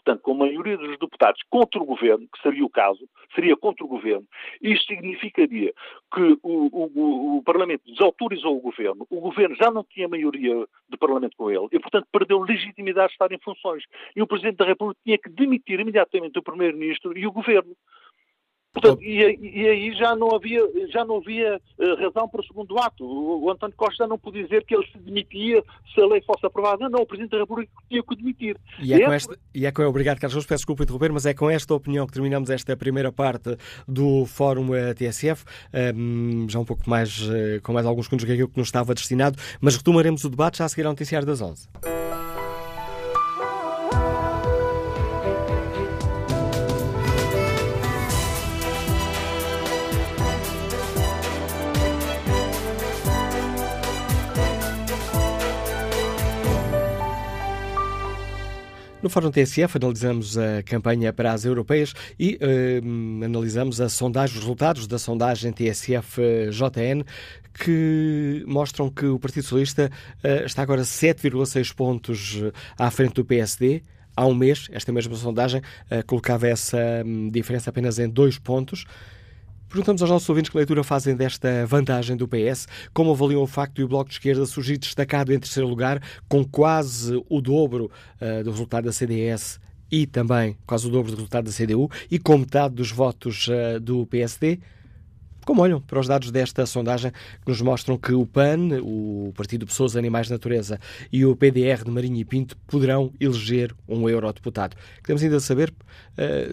portanto, com a maioria dos deputados contra o governo, que seria o caso, seria contra o governo, isto significaria que o, o, o, Parlamento desautorizou o governo, o governo já não tinha maioria de Parlamento com ele e, portanto, perdeu legitimidade de estar em funções. E o Presidente da República tinha que demitir imediatamente o Primeiro-Ministro e o governo. Portanto, e, e, aí já não havia, já não havia uh, razão para o segundo ato. O, o, António Costa não podia dizer que ele se demitia se a lei fosse aprovada. Não, o Presidente da República tinha que demitir. E é, com esta, e é com, obrigado, Carlos, peço desculpa interromper, mas é com esta opinião que terminamos esta primeira parte do Fórum uh, TSF, um, já um pouco mais, uh, com mais alguns segundos que aquilo que nos estava destinado, mas retomaremos o debate já a seguir ao noticiário das 11. No Fórum TSF analisamos a campanha para as europeias e uh, analisamos a sondagem, os resultados da sondagem TSF-JN que mostram que o Partido Socialista uh, está agora 7,6 pontos à frente do PSD. Há um mês, esta mesma sondagem uh, colocava essa um, diferença apenas em dois pontos. Perguntamos aos nossos ouvintes que leitura fazem desta vantagem do PS, como avaliam o facto de o Bloco de Esquerda surgir destacado em terceiro lugar, com quase o dobro uh, do resultado da CDS e também quase o dobro do resultado da CDU e com metade dos votos uh, do PSD. Como olham para os dados desta sondagem que nos mostram que o PAN, o Partido Pessoas, Animais de Natureza e o PDR de Marinho e Pinto poderão eleger um eurodeputado. Queremos ainda saber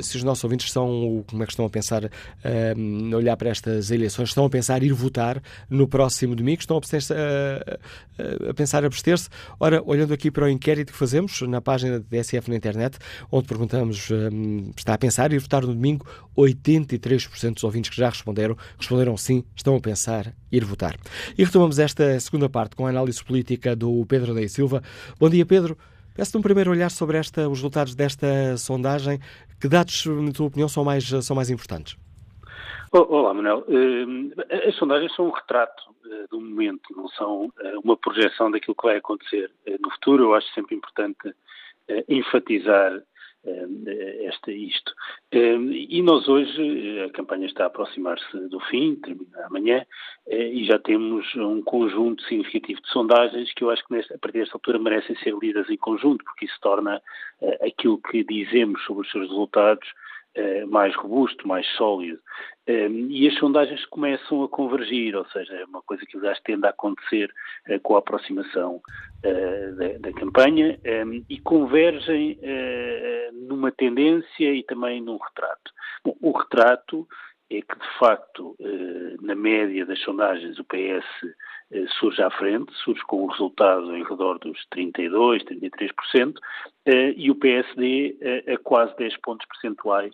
se os nossos ouvintes estão, como é que estão a pensar, uh, olhar para estas eleições, estão a pensar ir votar no próximo domingo, estão a, uh, a pensar abster-se. Ora, olhando aqui para o inquérito que fazemos na página da DSF na internet, onde perguntamos, está a pensar ir votar no domingo, 83% dos ouvintes que já responderam responderam sim, estão a pensar ir votar. E retomamos esta segunda parte com a análise política do Pedro Ney Silva. Bom dia, Pedro. Peço-te um primeiro olhar sobre esta, os resultados desta sondagem. Que dados, na tua opinião, são mais, são mais importantes? Olá, Manuel. As sondagens são um retrato do momento, não são uma projeção daquilo que vai acontecer no futuro. Eu acho sempre importante enfatizar esta, isto. E nós hoje, a campanha está a aproximar-se do fim, termina amanhã, e já temos um conjunto significativo de sondagens que eu acho que a partir desta altura merecem ser lidas em conjunto, porque isso torna aquilo que dizemos sobre os seus resultados mais robusto, mais sólido. E as sondagens começam a convergir, ou seja, é uma coisa que aliás tende a acontecer com a aproximação da, da, campanha e convergem numa tendência e também num retrato. Bom, o retrato é que, de facto, na média das sondagens, o PS surge à frente, surge com um resultado em redor dos 32%, 33%, e o PSD a quase 10 pontos percentuais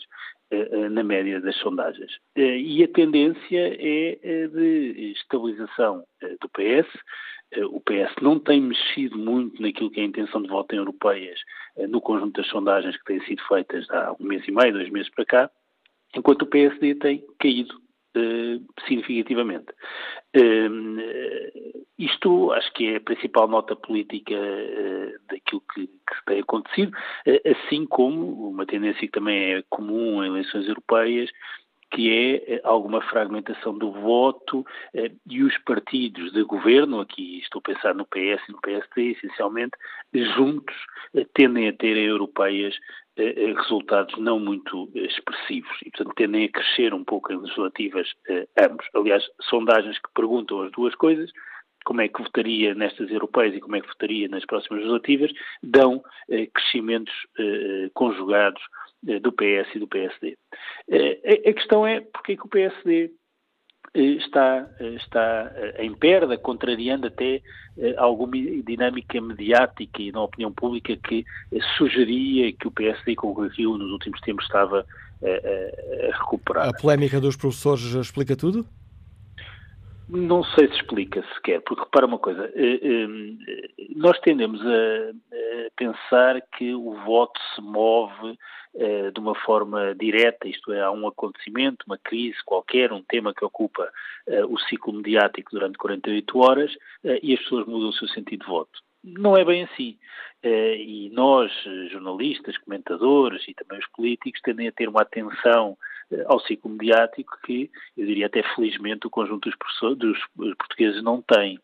na média das sondagens. E a tendência é de estabilização do PS. O PS não tem mexido muito naquilo que é a intenção de voto em europeias no conjunto das sondagens que têm sido feitas há um mês e meio, dois meses para cá, enquanto o PSD tem caído Uh, significativamente. Uh, isto acho que é a principal nota política uh, daquilo que, que, tem acontecido, assim como uma tendência que também é comum em eleições europeias, que é alguma fragmentação do voto e os partidos de governo, aqui estou a pensar no PS e no PSD, essencialmente, juntos tendem a ter europeias resultados não muito expressivos e, portanto, tendem a crescer um pouco em legislativas ambos. Aliás, sondagens que perguntam as duas coisas como é que votaria nestas europeias e como é que votaria nas próximas legislativas, dão eh, crescimentos eh, conjugados eh, do PS e do PSD. Eh, a questão é porque é que o PSD eh, está, eh, está em perda, contrariando até alguma dinâmica mediática e na opinião pública que sugeria que o PSD com o Rio nos últimos tempos estava a recuperar. A polémica dos professores explica tudo? Não sei se explica sequer, porque repara uma coisa, eh, eh, nós tendemos a pensar que o voto se move eh, de uma forma direta, isto é, há um acontecimento, uma crise qualquer, um tema que ocupa o ciclo mediático durante 48 horas e as pessoas mudam o seu sentido de voto. Não é bem assim. E nós, jornalistas, comentadores e também os políticos, tendem a ter uma atenção ao ciclo mediático que, eu diria até felizmente, o conjunto dos, dos portugueses não tem.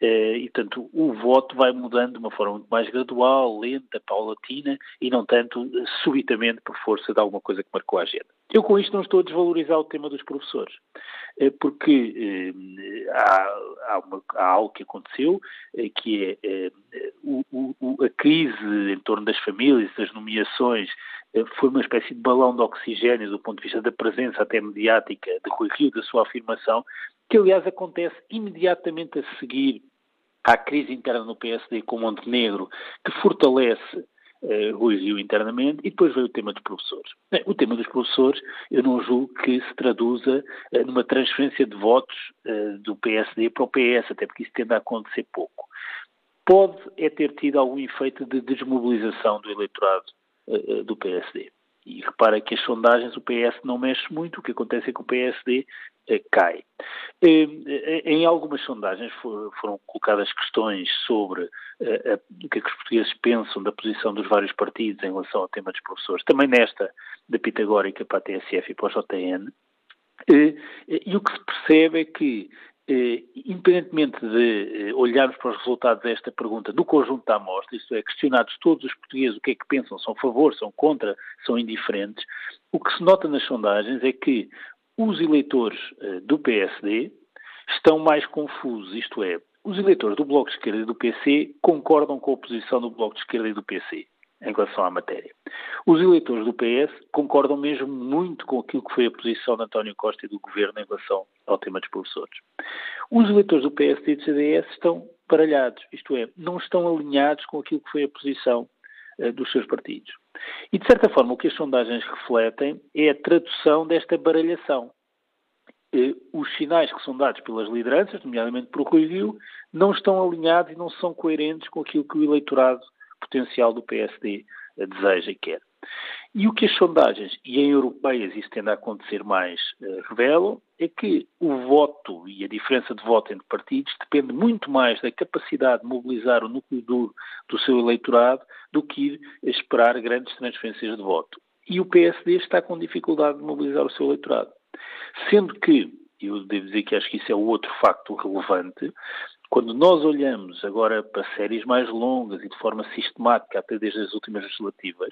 Eh, e, portanto, o voto vai mudando de uma forma muito mais gradual, lenta, paulatina e não tanto eh, subitamente por força de alguma coisa que marcou a agenda. Eu com isto não estou a desvalorizar o tema dos professores, porque há, há, uma, há algo que aconteceu, que é o, o, a crise em torno das famílias, das nomeações, eh, foi uma espécie de balão de oxigênio do ponto de vista da presença até mediática de Rui Rio, da sua afirmação, que aliás acontece imediatamente a seguir à crise interna no PSD com Montenegro, que fortalece Rui Rio internamente, e depois veio o tema dos professores. Bem, o tema dos professores, eu não julgo que se traduza uh, numa transferência de votos uh, do PSD para o PS, até porque isso tende a acontecer pouco. Pode é ter tido algum efeito de desmobilização do eleitorado do PSD. E repara que as sondagens, o PS não mexe muito, o que acontece é que o PSD uh, cai. Uh, em algumas sondagens for, foram colocadas questões sobre o que é que os portugueses pensam da posição dos vários partidos em relação ao tema dos professores. Também nesta, da Pitagórica para a TSF e para o JN. E o que se percebe é que eh, independentemente de eh, olharmos para os resultados desta pergunta do conjunto da amostra, isto é, questionados todos os portugueses o que é que pensam, são a favor, são contra, são indiferentes, o que se nota nas sondagens é que os eleitores eh, do PSD estão mais confusos, isto é, os eleitores do Bloco de Esquerda e do PC concordam com a posição do Bloco de Esquerda e do PC em relação à matéria. Os eleitores do PS concordam mesmo muito com aquilo que foi a posição de António Costa e do Governo em relação ao tema dos professores. Os eleitores do PSD e do CDS estão baralhados, isto é, não estão alinhados com aquilo que foi a posição uh, dos seus partidos. E, de certa forma, o que as sondagens refletem é a tradução desta baralhação. Uh, os sinais que são dados pelas lideranças, nomeadamente por Rui Rio, não estão alinhados e não são coerentes com aquilo que o eleitorado potencial do PSD deseja e quer. E o que as sondagens, e em europeias isso tende a acontecer mais, uh, revelam, é que o voto e a diferença de voto entre partidos depende muito mais da capacidade de mobilizar o núcleo duro do seu eleitorado do que ir esperar grandes transferências de voto. E o PSD está com dificuldade de mobilizar o seu eleitorado. Sendo que, eu devo dizer que acho que isso é outro facto relevante, quando nós olhamos agora para séries mais longas e de forma sistemática, até desde as últimas legislativas,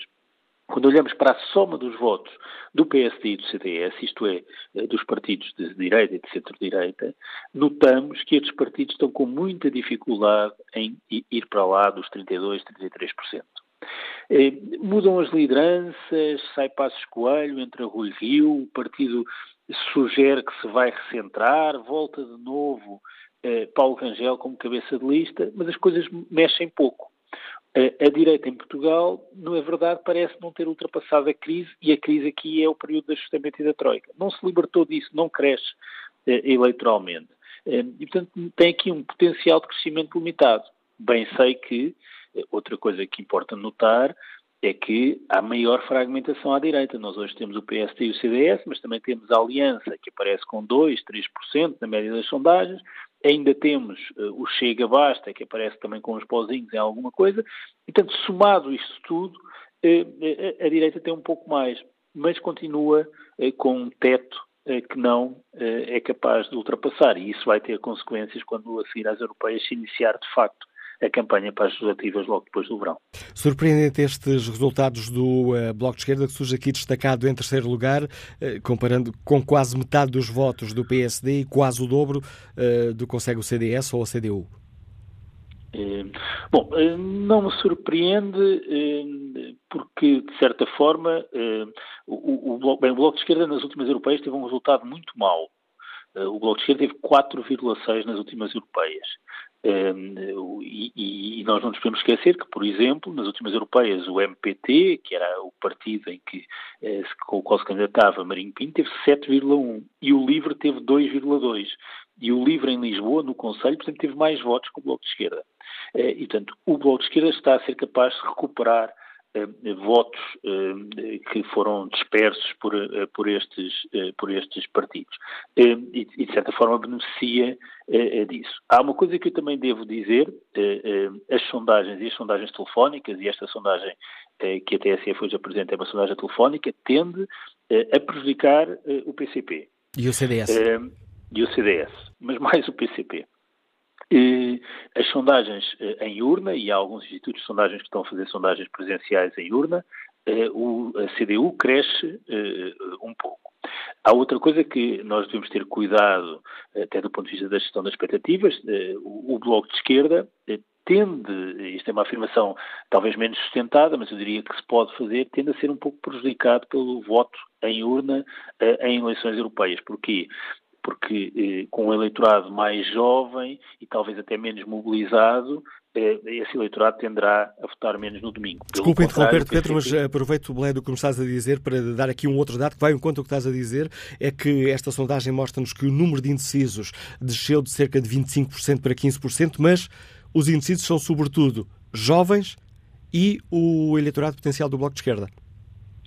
quando olhamos para a soma dos votos do PSD e do CDS, isto é, eh, dos partidos de direita e de centro-direita, notamos que estes partidos estão com muita dificuldade em ir para lá dos 32%, 33%. Eh, mudam as lideranças, sai Passos Coelho, entra Rui Rio, o partido sugere que se vai recentrar, volta de novo eh, Paulo Rangel como cabeça de lista, mas as coisas mexem pouco. A direita em Portugal, não é verdade, parece não ter ultrapassado a crise, e a crise aqui é o período de ajustamento e da Troika. Não se libertou disso, não cresce eh, eleitoralmente. Eh, e, portanto, tem aqui um potencial de crescimento limitado. Bem sei que, outra coisa que importa notar, é que há maior fragmentação à direita. Nós hoje temos o PSD e o CDS, mas também temos a Aliança, que aparece com 2%, 3% na média das sondagens, Ainda temos uh, o Chega Basta, que aparece também com os pozinhos em alguma coisa. E, portanto, somado isto tudo, uh, a, a, direita tem um pouco mais, mas continua uh, com um teto que não é capaz de ultrapassar. E isso vai ter consequências quando, a seguir às europeias, se iniciar de facto a campanha para as legislativas logo depois do verão. Surpreendente estes resultados do uh, Bloco de Esquerda, que surge aqui destacado em terceiro lugar, uh, comparando com quase metade dos votos do PSD e quase o dobro uh, do que consegue o CDS ou a CDU. Bom, não me surpreende porque, de certa forma, o, o, bem, o Bloco de Esquerda nas últimas europeias teve um resultado muito mau. O Bloco de Esquerda teve 4,6 nas últimas europeias. E, e, nós não nos podemos esquecer que, por exemplo, nas últimas europeias, o MPT, que era o partido em que, eh, com o qual se candidatava Marinho Pinto, teve 7,1 e o LIVRE teve 2,2. E o LIVRE em Lisboa, no Conselho, portanto, teve mais votos que o Bloco de Esquerda. Eh, e, portanto, o Bloco de Esquerda está a ser capaz de recuperar votos eh, que foram dispersos por, eh, por, estes, por estes partidos. E, de certa forma, beneficia disso. Há uma coisa que eu também devo dizer: as sondagens e as sondagens telefónicas, e esta sondagem que a TSE hoje apresenta é uma sondagem telefónica, tende a prejudicar o PCP. E o CDS. E o CDS, mas mais o PCP. As sondagens eh, em urna, e há alguns institutos de sondagens que estão a fazer sondagens presenciais em urna, eh, a CDU cresce eh, um pouco. Há outra coisa que nós devemos ter cuidado, até do ponto de vista da gestão das expectativas, o Bloco de Esquerda tende, isto é uma afirmação talvez menos sustentada, mas eu diria que se pode fazer, tende a ser um pouco prejudicado pelo voto em urna em eleições europeias. Porquê? Porque eh, com um eleitorado mais jovem e talvez até menos mobilizado, eh, esse eleitorado tenderá a votar menos no domingo. Desculpa interromper-te, Pedro, mas aproveito o belém do que me estás a dizer para dar aqui um outro dado que vai em conta o que estás a dizer, é que esta sondagem mostra-nos que o número de indecisos desceu de cerca de 25% para 15%, mas os indecisos são sobretudo jovens e o eleitorado potencial do Bloco de Esquerda.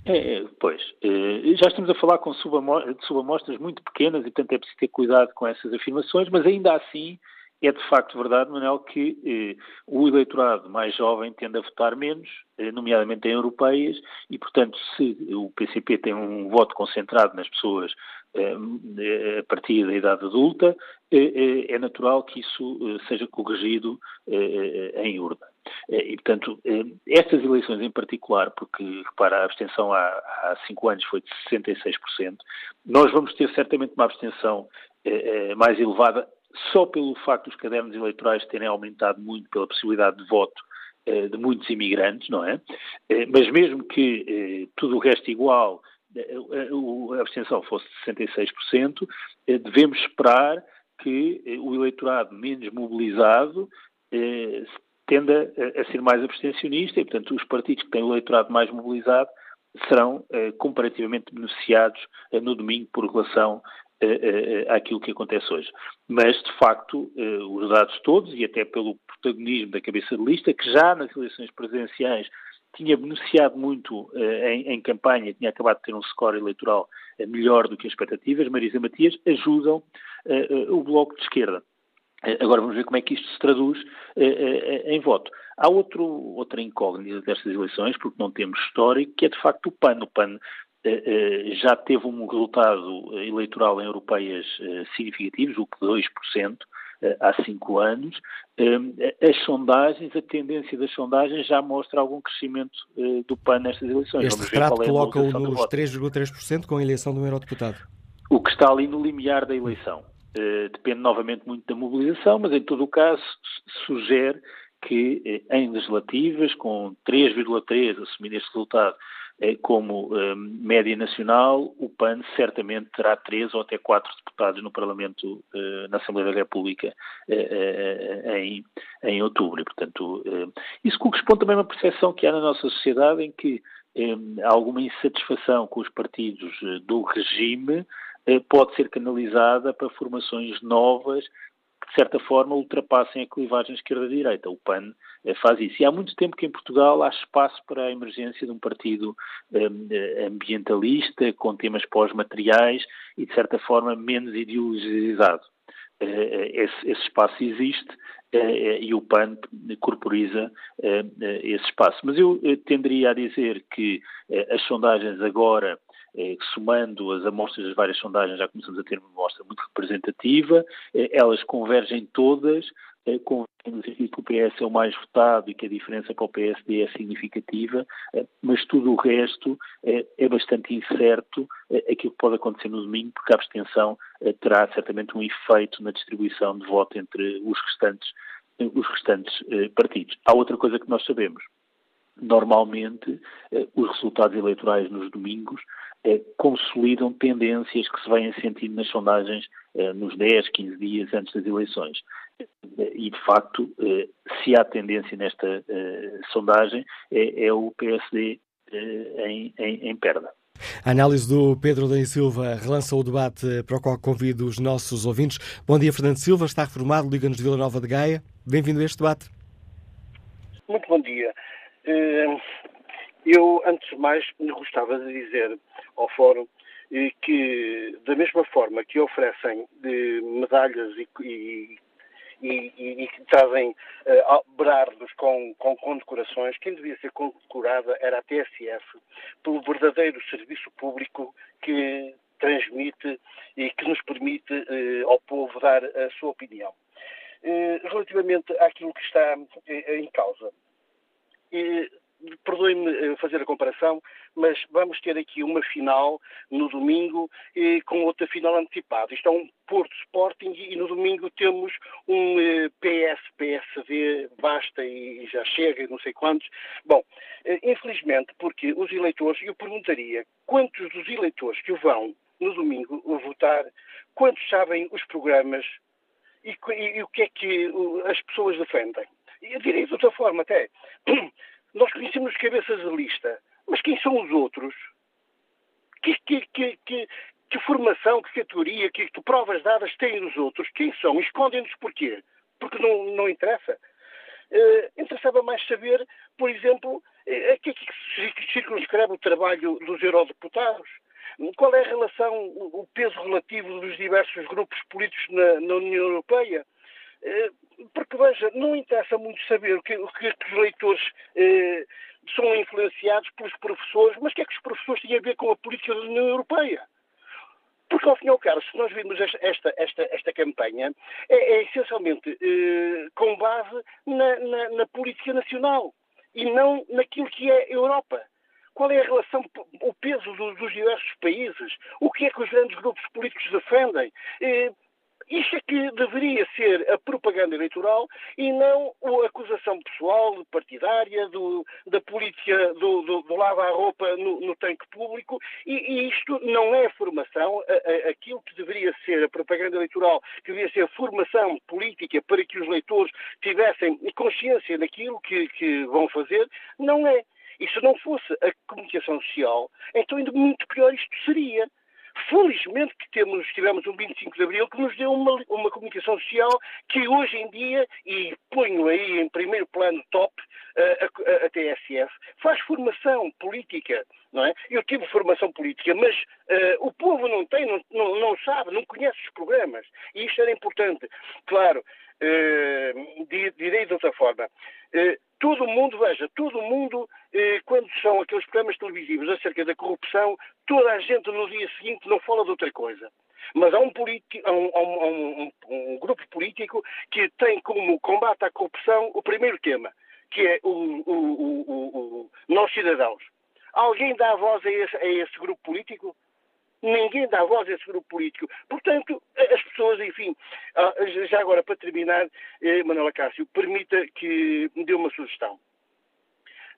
É, pois, eh, já estamos a falar com subamostras muito pequenas e, portanto, é preciso ter cuidado com essas afirmações, mas ainda assim é de facto verdade, Manuel, que eh, o eleitorado mais jovem tende a votar menos, eh, nomeadamente em europeias, e, portanto, se o PCP tem um voto concentrado nas pessoas eh, a partir da idade adulta, eh, eh, é natural que isso seja corrigido em urna. E, portanto, estas eleições em particular, porque, repara, a abstenção há, há cinco anos foi de 66%, nós vamos ter certamente uma abstenção mais elevada só pelo facto dos cadernos eleitorais terem aumentado muito pela possibilidade de voto de muitos imigrantes, não é? Mas mesmo que tudo o resto igual, a abstenção fosse de 66%, eh, devemos esperar que eh, o eleitorado menos mobilizado eh, tenda a ser mais abstencionista e, portanto, os partidos que têm o eleitorado mais mobilizado serão comparativamente beneficiados no domingo por relação àquilo que acontece hoje. Mas, de facto, os dados todos, e até pelo protagonismo da cabeça de lista, que já nas eleições presidenciais tinha beneficiado muito eh, em, em, campanha, tinha acabado de ter um score eleitoral eh, melhor do que as expectativas, Marisa Matias, ajudam eh, o Bloco de Esquerda. Agora vamos ver como é que isto se traduz em voto. Há outro, outra incógnita destas eleições, porque não temos histórico, que é de facto o PAN. O PAN já teve um resultado eleitoral em europeias significativos, o que 2%, eh, há cinco anos. As sondagens, a tendência das sondagens já mostra algum crescimento eh, do PAN nestas eleições. Este Vamos retrato é coloca-o nos 3,3% com a eleição do eurodeputado. O que está ali no limiar da eleição. Eh, depende novamente muito da mobilização, mas em todo o caso sugere que em legislativas, com 3,3 assumindo este resultado, eh, como um, média nacional, o PAN certamente terá três ou até quatro deputados no Parlamento, uh, na Assembleia da República, uh, em, em outubro. Portanto, isso corresponde também a uma percepção que há na nossa sociedade em que há alguma insatisfação com os partidos do regime pode ser canalizada para formações novas de certa forma, ultrapassem a clivagem esquerda-direita. O PAN eh, faz isso. E há muito tempo que em Portugal há espaço para a emergência de um partido eh, ambientalista, com temas pós-materiais e, de certa forma, menos ideologizado. Eh, esse, esse espaço existe e o PAN corporiza esse espaço. Mas eu tenderia a dizer que as sondagens agora somando as amostras das várias sondagens, já começamos a ter uma amostra muito representativa, é, elas convergem todas, é, convergem no sentido que o PS é o mais votado e que a diferença para o PSD é significativa, mas tudo o resto é, bastante incerto aquilo que pode acontecer no domingo, porque a abstenção terá certamente um efeito na distribuição de voto entre os restantes, os restantes partidos. Há outra coisa que nós sabemos, normalmente os resultados eleitorais nos domingos eh, consolidam tendências que se vêm sentindo nas sondagens eh, nos 10, 15 dias antes das eleições. E, de facto, eh, se há tendência nesta sondagem, é, é o PSD em, em, em perda. A análise do Pedro da Silva relança o debate para o qual convido os nossos ouvintes. Bom dia, Fernando Silva, está reformado, Liga-nos de Vila Nova de Gaia. Bem-vindo a este debate. Muito bom dia. Eu, antes de mais, gostava de dizer ao Fórum que, da mesma forma que oferecem medalhas e, e e, e, trazem uh, berardos com, com condecorações. Quem devia ser condecorada era a TSF, pelo verdadeiro serviço público que transmite e que nos permite uh, ao povo dar a sua opinião. Uh, relativamente àquilo que está em causa, perdoe-me eh, fazer a comparação, mas vamos ter aqui uma final no domingo eh, com outra final antecipada. Isto é um Porto Sporting e no domingo temos um eh, PS, PSV, basta e já chega, não sei quantos. Bom, infelizmente, porque os eleitores, eu perguntaria quantos dos eleitores que vão no domingo votar, quantos sabem os programas e, e, e o que é que as pessoas defendem? Eu diria de outra forma até. Nós conhecemos cabeças de lista, mas quem são os outros? Que, que, que, que, que formação, que categoria, que, que, provas dadas têm os outros? Quem são? Escondem-nos porquê? Porque não, não interessa. Uh, interessava mais saber, por exemplo, uh, a que é que circunscreve o trabalho dos eurodeputados? Qual é a relação, o peso relativo dos diversos grupos políticos na, na União Europeia? Uh, porque, veja, não interessa muito saber o que, o que os leitores eh, são influenciados pelos professores, mas o que é que os professores têm a ver com a política da União Europeia? Porque, ao fim e ao cabo, se nós vimos esta, esta, esta campanha, é, é essencialmente eh, com base na, na, na, política nacional e não naquilo que é Europa. Qual é a relação, o peso do, dos diversos países? O que é que os grandes grupos políticos defendem? Isto é que deveria ser a propaganda eleitoral e não a acusação pessoal, partidária, do, da política do, do, do lava-roupa no, no, tanque público e, e, isto não é formação. A, a, aquilo que deveria ser a propaganda eleitoral, que deveria ser formação política para que os leitores tivessem consciência daquilo que, que vão fazer, não é. E se não fosse a comunicação social, então ainda muito pior isto seria. Felizmente que temos, tivemos um 25 de Abril que nos deu uma, uma comunicação social que hoje em dia, e ponho aí em primeiro plano top, a, a, a TSF, faz formação política, não é? Eu tive formação política, mas uh, o povo não tem, não, não, não, sabe, não conhece os programas. E isto era importante. Claro, direi de outra forma. Uh, todo mundo, veja, todo mundo, eh, quando são aqueles programas televisivos acerca da corrupção, toda a gente no dia seguinte não fala de outra coisa. Mas há um, há um, há um, um grupo político que tem como combate à corrupção o primeiro tema, que é o, o, o, o nós cidadãos. Alguém dá voz a esse, a esse grupo político? Ninguém dá voz a esse grupo político. Portanto, as pessoas, enfim, ah, já agora para terminar, eh, Manuela Cássio, permita que me dê uma sugestão.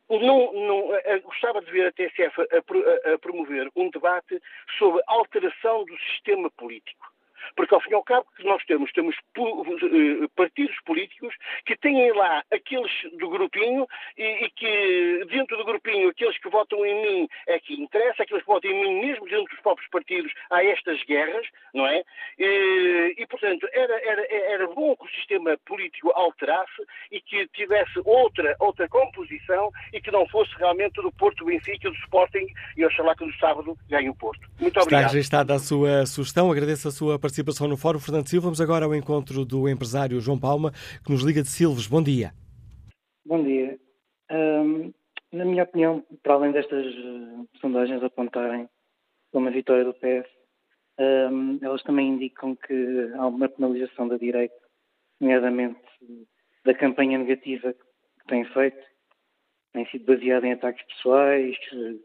Não, não, eh, gostava de ver a TSF a, a, a promover um debate sobre alteração do sistema político. Porque, ao fim e ao cabo, que nós temos, temos eh, partidos políticos que têm lá aqueles do grupinho e, e, que, dentro do grupinho, aqueles que votam em mim é que interessa, aqueles que votam em mim, mesmo dentro dos próprios partidos, há estas guerras, não é? E, e portanto, era, era, era bom que o sistema político alterasse e que tivesse outra, outra composição e que não fosse realmente do Porto Benfica, do Sporting e oxalá que no sábado ganhe o Porto. Muito obrigado. Está registada a sua sugestão, agradeço a sua participação participação no Fórum Fernando Silva. Vamos agora ao encontro do empresário João Palma, que nos liga de Silves. Bom dia. Bom dia. Um, na minha opinião, para além destas uh, sondagens apontarem uma vitória do PS, um, elas também indicam que há uma penalização da direita, nomeadamente da campanha negativa que tem feito, tem sido baseada em ataques pessoais,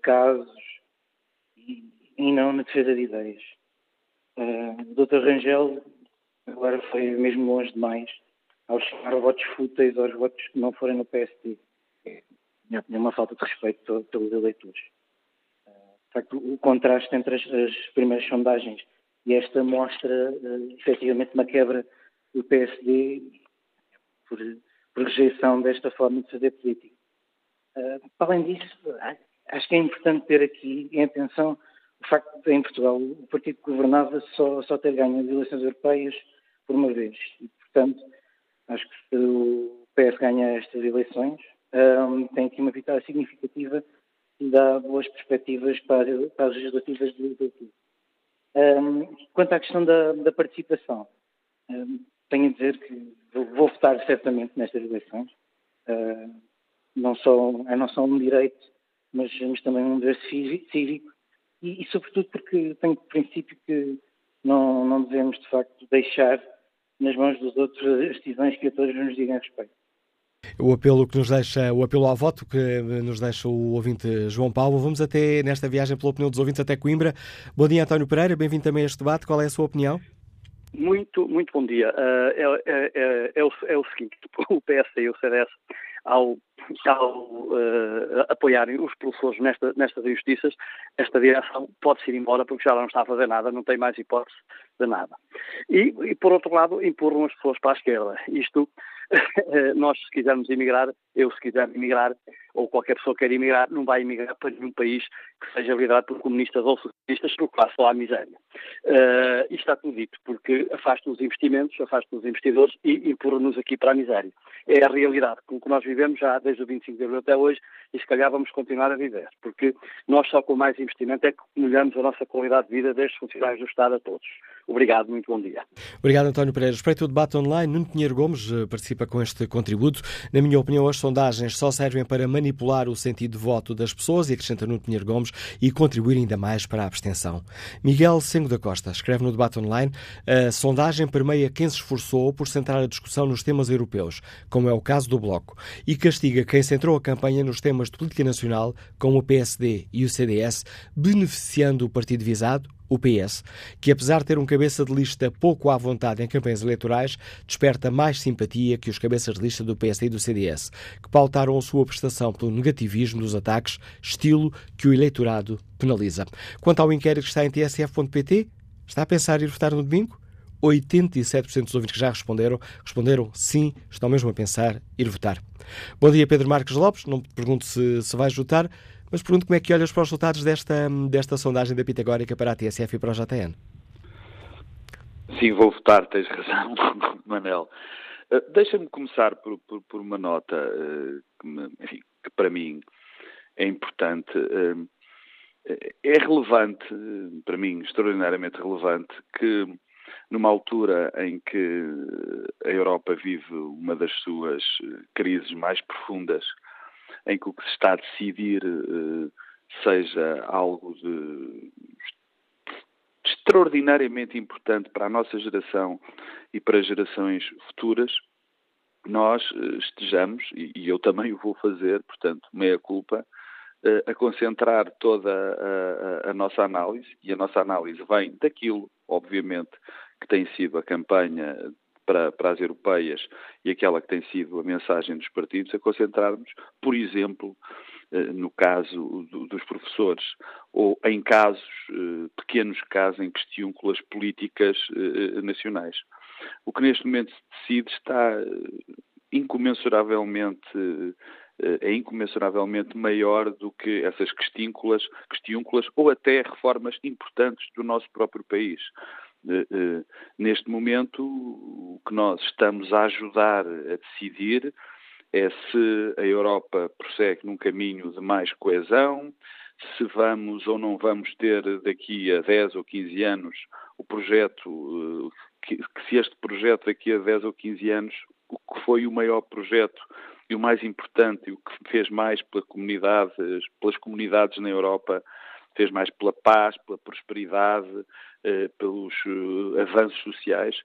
casos e, e não na defesa de ideias. O Dr. Rangel agora foi mesmo longe demais ao chamar votos fúteis aos votos que não forem no PSD. É, uma falta de respeito pelos eleitores. Uh, de facto, o contraste entre as, as primeiras sondagens e esta mostra uh, efetivamente uma quebra do PSD por, por rejeição desta forma de fazer política. Uh, além disso, acho que é importante ter aqui em atenção o facto de, em Portugal, o partido que governava só, só ter ganho as eleições europeias por uma vez. E, portanto, acho que o PS ganha estas eleições, um, tem aqui uma vitória significativa e dá boas perspectivas para, para as legislativas de outubro. Um, quanto à questão da, da participação, um, tenho a dizer que vou, vou votar certamente nestas eleições. Uh, não, só, é não só um direito, mas, mas também um dever cívico e, e, sobretudo porque tenho o princípio que não, não devemos, de facto, deixar nas mãos dos outros as decisões que a todos nos digam respeito. O apelo que nos deixa, o apelo ao voto que nos deixa o ouvinte João Paulo. Vamos até nesta viagem pela opinião dos ouvintes até Coimbra. Bom dia, António Pereira, bem-vindo também a este debate. Qual é a sua opinião? Muito, muito bom dia. Uh, é, é, é, é, o, é o seguinte, o PS e o CDS, ao ao uh, apoiarem os professores nesta, nestas injustiças, esta direção pode-se ir embora porque já não está a fazer nada, não tem mais hipótese de nada. E, e por outro lado, empurram as pessoas para a esquerda. Isto, nós se quisermos emigrar, eu se quiser emigrar, ou qualquer pessoa que quer emigrar, não vai emigrar para nenhum país que seja liderado por comunistas ou socialistas, porque lá só há miséria. Uh, isto está tudo dito, porque afasta os investimentos, afasta os investidores e empurra-nos aqui para a miséria. É a realidade com que nós vivemos já desde o 25 de abril até hoje e se calhar vamos continuar a viver, porque nós só com mais investimento é que melhoramos a nossa qualidade de vida desde funcionários do Estado a todos. Obrigado, muito bom dia. Obrigado, António Pereira. Respeito o debate online. Nuno Pinheiro Gomes eh, participa com este contributo. Na minha opinião, as sondagens só servem para manipular o sentido de voto das pessoas, e acrescenta Nuno Pinheiro Gomes, e contribuir ainda mais para a abstenção. Miguel Sengo da Costa escreve no debate online: a sondagem permeia quem se esforçou por centrar a discussão nos temas europeus, como é o caso do Bloco, e castiga quem centrou a campanha nos temas de política nacional, como o PSD e o CDS, beneficiando o partido visado, o PS, que apesar de ter um cabeça de lista pouco à vontade em campanhas eleitorais, desperta mais simpatia que os cabeças de lista do PSD e do CDS, que pautaram a sua prestação pelo negativismo dos ataques, estilo que o eleitorado penaliza. Quanto ao inquérito que está em tsf.pt, está a pensar ir votar no domingo? 87% dos ouvintes que já responderam, responderam sim, estão mesmo a pensar ir votar. Bom dia, Pedro Marques Lopes. Não te pergunto se, se vais votar, mas pergunto como é que olhas para os resultados desta, desta sondagem da Pitagórica para a TSF e para o JN. Sim, vou votar, tens razão, Manel. Uh, Deixa-me começar por, por, por, uma nota uh, que, me, enfim, que, para mim é importante. Uh, é relevante, para mim, extraordinariamente relevante, que numa altura em que a Europa vive uma das suas crises mais profundas, em que o que se está a decidir uh, seja algo de extraordinariamente importante para a nossa geração e para gerações futuras, nós uh, estejamos, e, eu também o vou fazer, portanto, meia culpa, uh, a concentrar toda a, a, a nossa análise, e a nossa análise vem daquilo, obviamente, que tem sido a campanha para, para, as europeias e aquela que tem sido a mensagem dos partidos, a concentrarmos, por exemplo, eh, no caso dos professores, ou em casos, eh, pequenos casos, em questiúnculas políticas eh, nacionais. O que neste momento se decide está incomensuravelmente é incomensuravelmente maior do que essas questínculas, questiúnculas ou até reformas importantes do nosso próprio país. Eh, neste momento, o que nós estamos a ajudar a decidir é se a Europa prossegue num caminho de mais coesão, se vamos ou não vamos ter daqui a 10 ou 15 anos o projeto, eh, que se este projeto daqui a 10 ou 15 anos, o que foi o maior projeto e o mais importante e o que fez mais pela comunidade, pelas comunidades na Europa fez mais pela paz, pela prosperidade, eh, pelos eh, avanços sociais,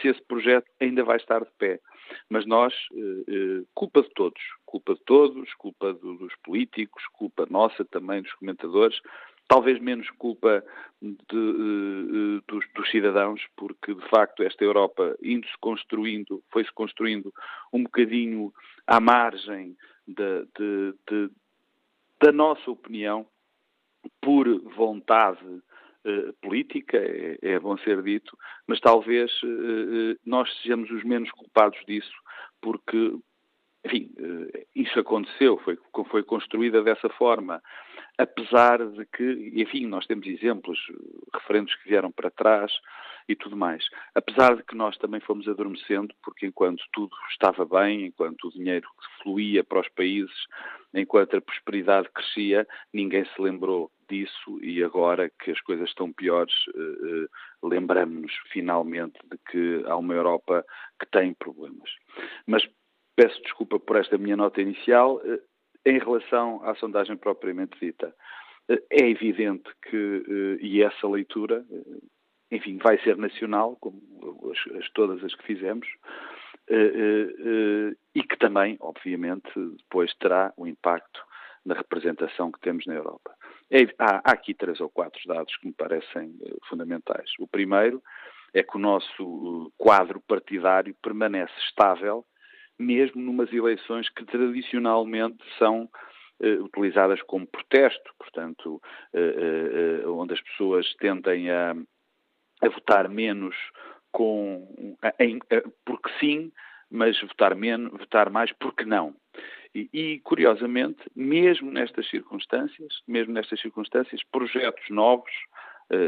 se esse projeto ainda vai estar de pé. Mas nós, culpa de todos, culpa de todos, culpa dos políticos, culpa nossa também dos comentadores, talvez menos culpa de, dos, dos, cidadãos, porque de facto esta Europa indo-se construindo, foi-se construindo um bocadinho à margem de, de, da nossa opinião, por vontade uh, política, é, é, bom ser dito, mas talvez uh, nós sejamos os menos culpados disso, porque, enfim, isso aconteceu, foi, foi construída dessa forma apesar de que, enfim, nós temos exemplos, referentes que vieram para trás e tudo mais. Apesar de que nós também fomos adormecendo, porque enquanto tudo estava bem, enquanto o dinheiro fluía para os países, enquanto a prosperidade crescia, ninguém se lembrou disso e agora que as coisas estão piores, eh, eh, lembramos-nos finalmente de que há uma Europa que tem problemas. Mas peço desculpa por esta minha nota inicial. Eh, em relação à sondagem propriamente dita, é evidente que, e essa leitura, enfim, vai ser nacional, como as, as todas as que fizemos, e que também, obviamente, depois terá um impacto na representação que temos na Europa. É, há, há, aqui três ou quatro dados que me parecem fundamentais. O primeiro é que o nosso quadro partidário permanece estável mesmo numas eleições que tradicionalmente são uh, utilizadas como protesto, portanto, onde as pessoas tendem a, a votar menos com, porque sim, mas votar menos, votar mais porque não. E, curiosamente, mesmo nestas circunstâncias, mesmo nestas circunstâncias, projetos novos,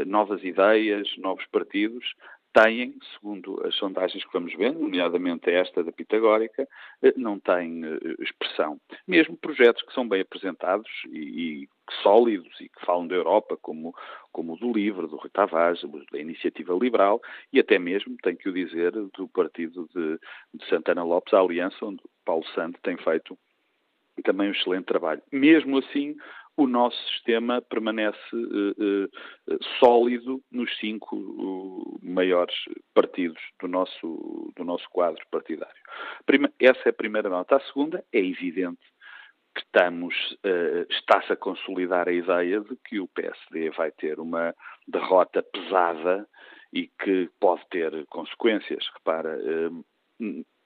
novas ideias, novos partidos, têm, segundo as sondagens que vamos vendo, nomeadamente esta da Pitagórica, eh, não têm eh, expressão. Mesmo projetos que são bem apresentados e, e sólidos e que falam da Europa, como, como o do LIVRE, do Rui Tavares, da Iniciativa Liberal e até mesmo, tenho que o dizer, do partido de, de Santana Lopes, a Aliança, onde Paulo Santo tem feito também um excelente trabalho. Mesmo assim, o nosso sistema permanece uh, uh, sólido nos cinco uh, maiores partidos do nosso, do nosso quadro partidário. Prima, essa é a primeira nota. A segunda é evidente que estamos, está-se a consolidar a ideia de que o PSD vai ter uma derrota pesada e que pode ter consequências. Repara,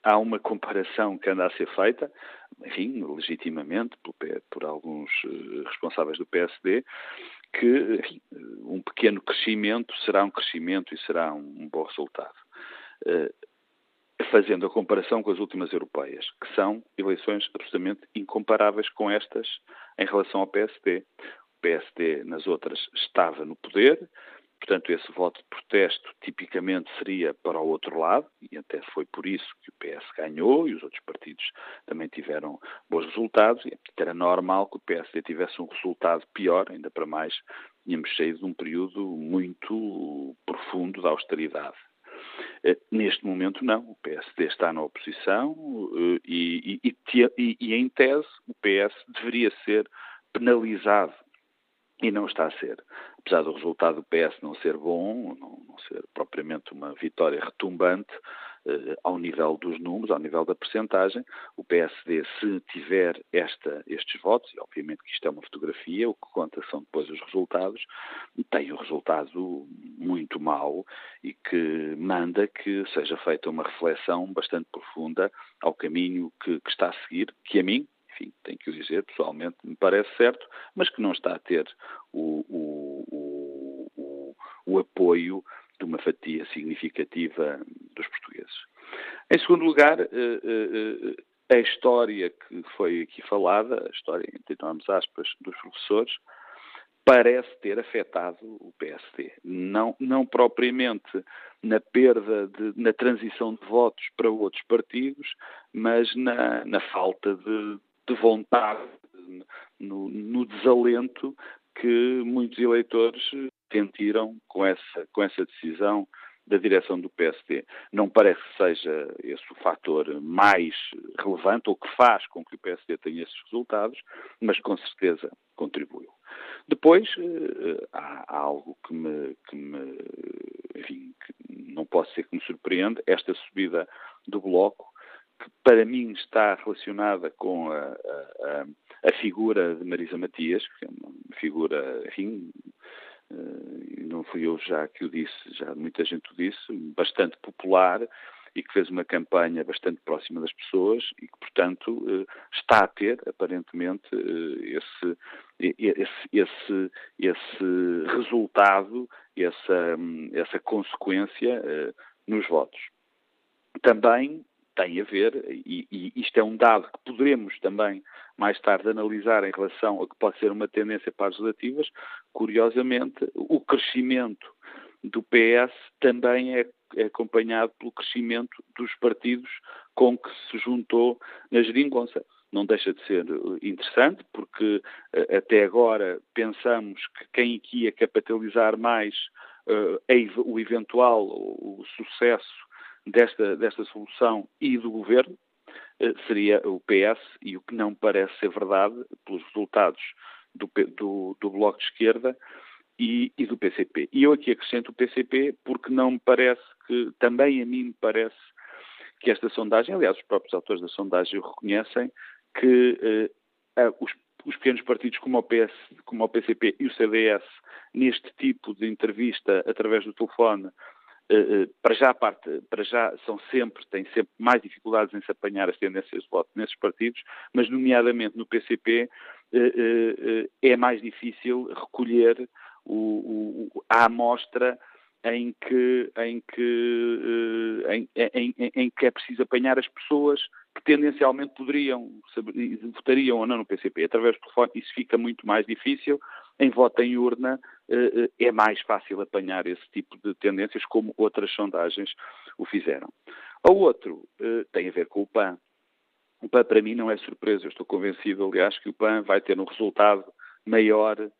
há uma comparação que anda a ser feita, enfim, legitimamente, por, por alguns eh, responsáveis do PSD, que enfim, um pequeno crescimento será um crescimento e será um, bom resultado. Uh, fazendo a comparação com as últimas europeias, que são eleições absolutamente incomparáveis com estas em relação ao PSD. O PSD nas outras estava no poder, Portanto, esse voto de protesto tipicamente seria para o outro lado, e até foi por isso que o PS ganhou e os outros partidos também tiveram bons resultados, e era normal que o PSD tivesse um resultado pior, ainda para mais, tínhamos saído de um período muito profundo da austeridade. Eh, neste momento, não. O PSD está na oposição eh, e, e, e, e em tese, o PS deveria ser penalizado e não está a ser. Apesar do resultado do PS não ser bom, não, não ser propriamente uma vitória retumbante, eh, ao nível dos números, ao nível da percentagem, o PSD, se tiver esta, estes votos, e obviamente que isto é uma fotografia, o que conta são depois os resultados, tem um resultado muito mau e que manda que seja feita uma reflexão bastante profunda ao caminho que, que está a seguir, que a mim, enfim, tenho que o dizer, pessoalmente me parece certo, mas que não está a ter o, o, o, o apoio de uma fatia significativa dos portugueses. Em segundo lugar, eh, eh, eh, a história que foi aqui falada, a história, entre enormes aspas, dos professores, parece ter afetado o PSD. Não, não propriamente na perda, de, na transição de votos para outros partidos, mas na, na falta de, de vontade, no, no desalento que muitos eleitores sentiram com essa, com essa decisão da direção do PSD. Não parece que seja esse o fator mais relevante ou que faz com que o PSD tenha esses resultados, mas com certeza contribuiu. Depois, uh, há, algo que me, que me, enfim, que não posso ser que me surpreende, esta subida do Bloco, que para mim está relacionada com a, a, a figura de Marisa Matias, que é uma figura, enfim, uh, não fui eu já que o disse, já muita gente o disse, bastante popular, e que fez uma campanha bastante próxima das pessoas e que, portanto, eh, está a ter, aparentemente, eh, esse, esse, esse, esse resultado, essa, essa consequência eh, nos votos. Também tem a ver, e, e, isto é um dado que poderemos também mais tarde analisar em relação a que pode ser uma tendência para as relativas, curiosamente, o crescimento do PS também é, é, acompanhado pelo crescimento dos partidos com que se juntou na geringonça. Não deixa de ser interessante, porque eh, até agora pensamos que quem aqui ia capitalizar mais uh, o eventual o sucesso desta, desta solução e do governo uh, seria o PS, e o que não parece ser verdade, pelos resultados do, do, do Bloco de Esquerda, e, e, do PCP. E eu aqui acrescento o PCP porque não me parece que, também a mim me parece que esta sondagem, aliás, os próprios autores da sondagem o reconhecem, que eh, os, os, pequenos partidos como o, PS, como o PCP e o CDS, neste tipo de entrevista através do telefone, eh, eh, para já parte, para já são sempre, têm sempre mais dificuldades em se apanhar as tendências de voto nesses partidos, mas nomeadamente no PCP eh, eh, eh, é mais difícil recolher o, o, a amostra em que, em, que, eh, em, em, em, que é preciso apanhar as pessoas que tendencialmente poderiam, votariam ou não no PCP. Através do telefone isso fica muito mais difícil. Em voto em urna eh, eh, é mais fácil apanhar esse tipo de tendências, como outras sondagens o fizeram. O outro tem a ver com o PAN. O PAN para mim não é surpresa. Eu estou convencido, aliás, que o PAN vai ter um resultado maior eh, eh,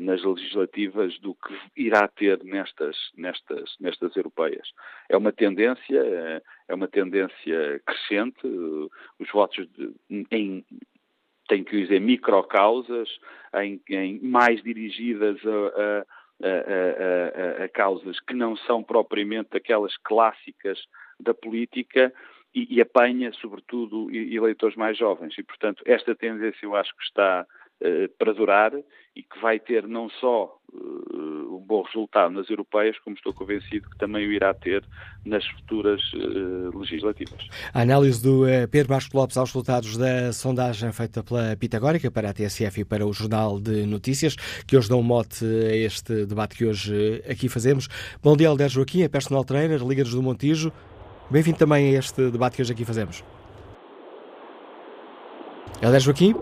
nas legislativas do que irá ter nestas, nestas, nestas europeias. É uma tendência, eh, é uma tendência crescente, os votos de, em, tenho que dizer, microcausas, em, em mais dirigidas a, a, a, a, causas que não são propriamente aquelas clássicas da política e, e apanha, sobretudo, eleitores mais jovens. E, portanto, esta tendência eu acho que está eh, para durar e que vai ter não só uh, um bom resultado nas europeias, como estou convencido que também o irá ter nas futuras uh, legislativas. A análise do Pedro Vasco Lopes aos resultados da sondagem feita pela Pitagórica para a TSF e para o Jornal de Notícias, que hoje dão um mote a este debate que hoje aqui fazemos. Bom dia, Alder Joaquim, é personal trainer, Liga-nos do Montijo. Bem-vindo também a este debate que hoje aqui fazemos. Alder Joaquim?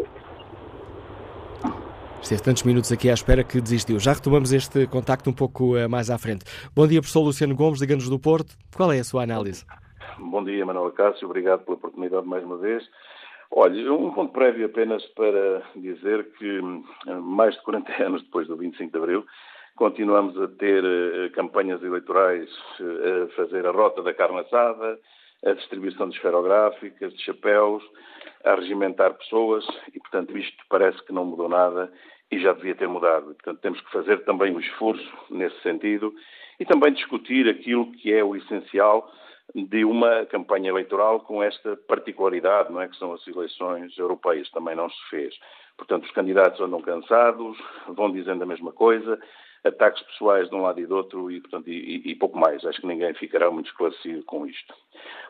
Esteve tantos minutos aqui à espera que desistiu. Já retomamos este contacto um pouco uh, mais à frente. Bom dia, professor Luciano Gomes, liga-nos do Porto. Qual é a sua análise? Bom dia, Manuel Cássio. Obrigado pela oportunidade mais uma vez. Olha, um ponto prévio apenas para dizer que eh, mais de 40 anos depois do 25 de Abril, continuamos a ter uh, campanhas eleitorais a fazer a rota da carne assada, a distribuição de esferográficas, de chapéus, a regimentar pessoas e, portanto, isto parece que não mudou nada e já devia ter mudado. Portanto, temos que fazer também um esforço nesse sentido e também discutir aquilo que é o essencial de uma campanha eleitoral com esta particularidade, não é que são as eleições europeias, também não se fez. Portanto, os candidatos andam cansados, vão dizendo a mesma coisa, ataques pessoais de um lado e do outro e, portanto, e, e, pouco mais. Acho que ninguém ficará muito esclarecido com isto.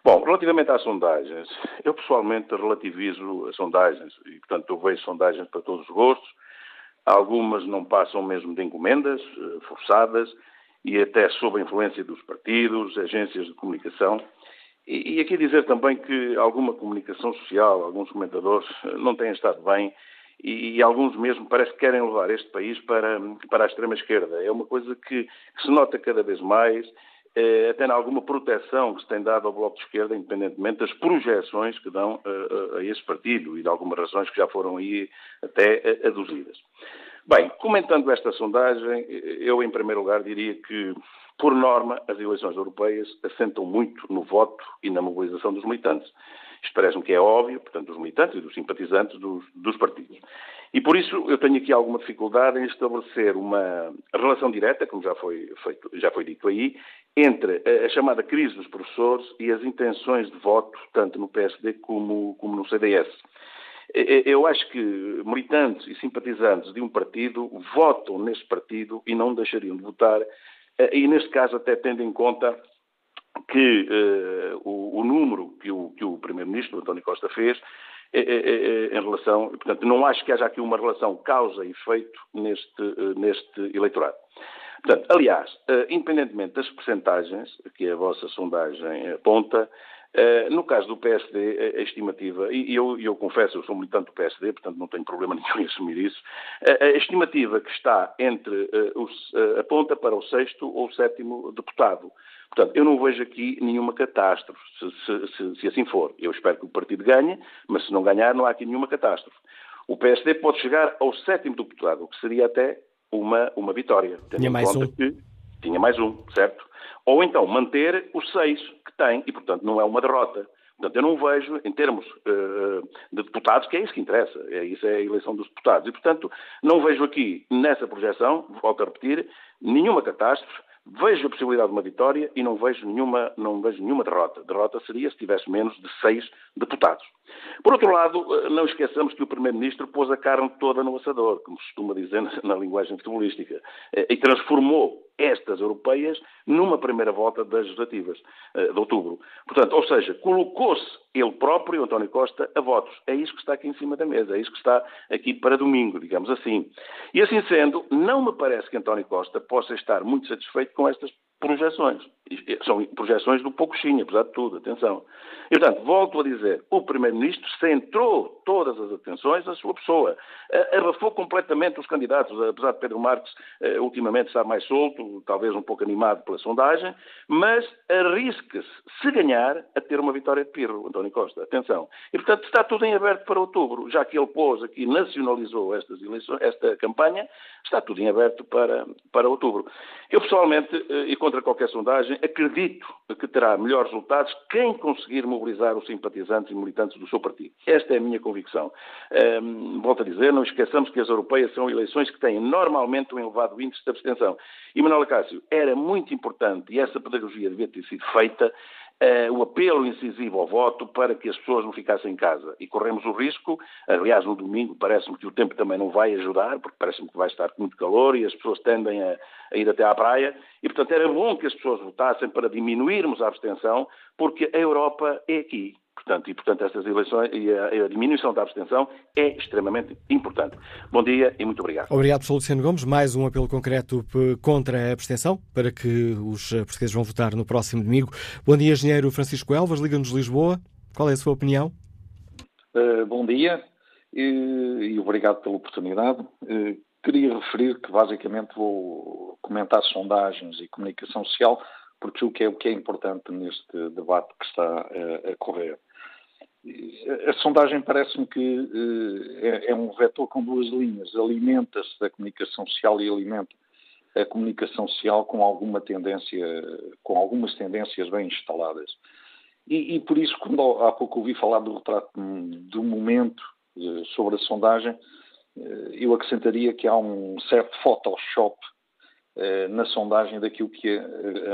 Bom, relativamente às sondagens, eu pessoalmente relativizo as sondagens e, portanto, eu vejo sondagens para todos os gostos. Algumas não passam mesmo de encomendas eh, forçadas e até sob a influência dos partidos, agências de comunicação. E, e aqui dizer também que alguma comunicação social, alguns comentadores eh, não têm estado bem e, e, alguns mesmo parece que querem levar este país para, para a extrema-esquerda. É uma coisa que, que, se nota cada vez mais, eh, até em alguma proteção que se tem dado ao Bloco de Esquerda, independentemente das projeções que dão a, a, a esse partido e de algumas razões que já foram aí até aduzidas. Bem, comentando esta sondagem, eu em primeiro lugar diria que por norma, as eleições europeias assentam muito no voto e na mobilização dos militantes. Isto parece-me que é óbvio, portanto, dos militantes e dos simpatizantes dos, dos, partidos. E por isso eu tenho aqui alguma dificuldade em estabelecer uma relação direta, como já foi, feito, já foi dito aí, entre a chamada crise dos professores e as intenções de voto, tanto no PSD como, como no CDS. Eu acho que militantes e simpatizantes de um partido votam nesse partido e não deixariam de votar, eh, e neste caso até tendo em conta que uh, o, o, número que o, que o Primeiro-Ministro, António Costa, fez é, é, em relação. Portanto, não acho que haja aqui uma relação causa e efeito neste, uh, neste eleitorado. Portanto, aliás, uh, independentemente das percentagens que a vossa sondagem aponta, no caso do PSD, a, estimativa, e eu, eu, confesso, eu sou militante do PSD, portanto não tenho problema nenhum em assumir isso, a estimativa que está entre os, aponta para o sexto ou o sétimo deputado. Portanto, eu não vejo aqui nenhuma catástrofe, se, se, se, se, assim for. Eu espero que o partido ganhe, mas se não ganhar, não há aqui nenhuma catástrofe. O PSD pode chegar ao sétimo deputado, o que seria até uma, uma vitória. Tinha mais um. Que tinha mais um, certo? Ou então manter os seis que tem, e portanto não é uma derrota. Portanto, eu não vejo, em termos uh, de deputados, que é isso que interessa, é isso é a eleição dos deputados. E, portanto, não vejo aqui, nessa projeção, volto a repetir, nenhuma catástrofe, Vejo a possibilidade de uma vitória e não vejo nenhuma, não vejo nenhuma derrota. Derrota seria se tivesse menos de seis deputados. Por outro lado, eh, não esqueçamos que o Primeiro-Ministro pôs a carne toda no assador, como se costuma dizer na linguagem futebolística, eh, e transformou estas europeias numa primeira volta das legislativas eh, de outubro. Portanto, ou seja, colocou-se ele próprio, António Costa, a votos. É isso que está aqui em cima da mesa, é isso que está aqui para domingo, digamos assim. E assim sendo, não me parece que António Costa possa estar muito satisfeito com estas projeções. São projeções do Poucochinho, apesar de tudo, atenção. E, portanto, volto a dizer, o Primeiro-Ministro centrou todas as atenções na sua pessoa. Arrafou completamente os candidatos, apesar de Pedro Marques eh, ultimamente estar mais solto, talvez um pouco animado pela sondagem, mas arrisca-se, se ganhar, a ter uma vitória de pirro, António Costa. Atenção. E, portanto, está tudo em aberto para outubro. Já que ele pôs aqui, nacionalizou estas eleições, esta campanha, está tudo em aberto para, para outubro. Eu, pessoalmente, eh, e contra qualquer sondagem, acredito que terá melhores resultados quem conseguir mobilizar os simpatizantes e militantes do seu partido. Esta é a minha convicção. Um, volto a dizer, não esqueçamos que as europeias são eleições que têm normalmente um elevado índice de abstenção. E, Manuel Cássio, era muito importante, e essa pedagogia devia ter sido feita, uh, o apelo incisivo ao voto para que as pessoas não ficassem em casa. E corremos o risco, aliás, no domingo parece-me que o tempo também não vai ajudar, porque parece-me que vai estar muito calor e as pessoas tendem a, a ir até à praia. E, portanto, era bom que as pessoas votassem para diminuirmos a abstenção, porque a Europa é aqui. Portanto, e, portanto, estas eleições e a, a, diminuição da abstenção é extremamente importante. Bom dia e muito obrigado. Obrigado, professor Luciano Gomes. Mais um apelo concreto contra a abstenção, para que os portugueses vão votar no próximo domingo. Bom dia, engenheiro Francisco Elvas, Liga-nos Lisboa. Qual é a sua opinião? Uh, bom dia e, e, obrigado pela oportunidade. Uh, queria referir que, basicamente, vou comentar sondagens e comunicação social, porque o que é, o que é importante neste debate que está uh, a correr. A sondagem parece-me que eh, é, é um vetor com duas linhas. Alimenta-se da comunicação social e alimenta a comunicação social com alguma tendência, com algumas tendências bem instaladas. E, e por isso, quando há pouco ouvi falar do retrato do momento eh, sobre a sondagem, eh, eu acrescentaria que há um certo Photoshop na sondagem daquilo que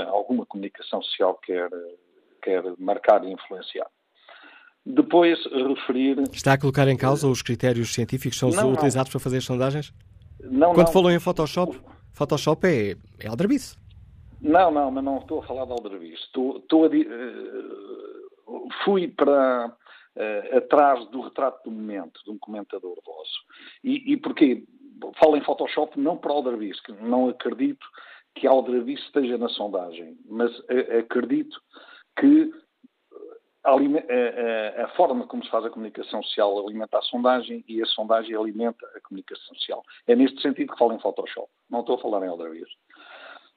alguma comunicação social quer, quer marcar e influenciar. Depois, referir. Está a colocar em causa os critérios científicos que são não, utilizados não. para fazer as sondagens? Não, Quando não. falou em Photoshop, Photoshop é, é aldrabice. Não, não, mas não estou a falar de aldrabice. Estou, estou a, uh, fui para uh, atrás do retrato do momento, de um comentador vosso. E, e porquê? Falo em Photoshop não para aldrabice, que não acredito que a aldrabice esteja na sondagem, mas uh, acredito que a, a, a, forma como se faz a comunicação social alimenta a sondagem e a sondagem alimenta a comunicação social. É neste sentido que falo em Photoshop. Não estou a falar em outra vez.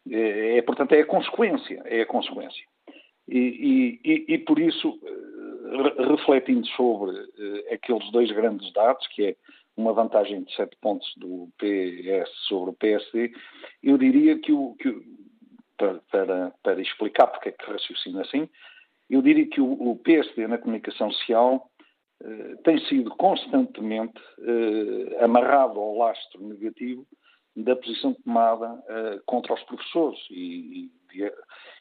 É, é, portanto, é a consequência. É a consequência. E, e, e, por isso, eh, refletindo sobre uh, aqueles dois grandes dados, que é uma vantagem de 7 pontos do PS sobre o PSD, eu diria que o, que para, para, para, explicar porque é que raciocina assim. Eu diria que o, o PSD na comunicação social eh, tem sido constantemente eh, amarrado ao lastro negativo da posição tomada eh, contra os professores e,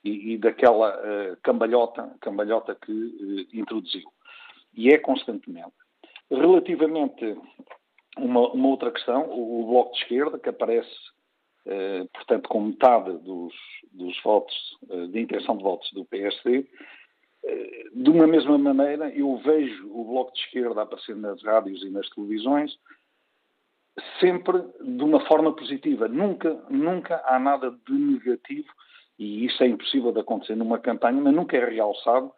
e, e daquela cambalhota, cambalhota que introduziu. E é constantemente. Relativamente uma, uma, outra questão, o, o, Bloco de Esquerda, que aparece, portanto, com metade dos, dos votos, de intenção de votos do PSD, de uma mesma maneira, eu vejo o Bloco de Esquerda aparecer nas rádios e nas televisões sempre de uma forma positiva. Nunca, nunca há nada de negativo, e isso é impossível de acontecer numa campanha, mas nunca é realçado,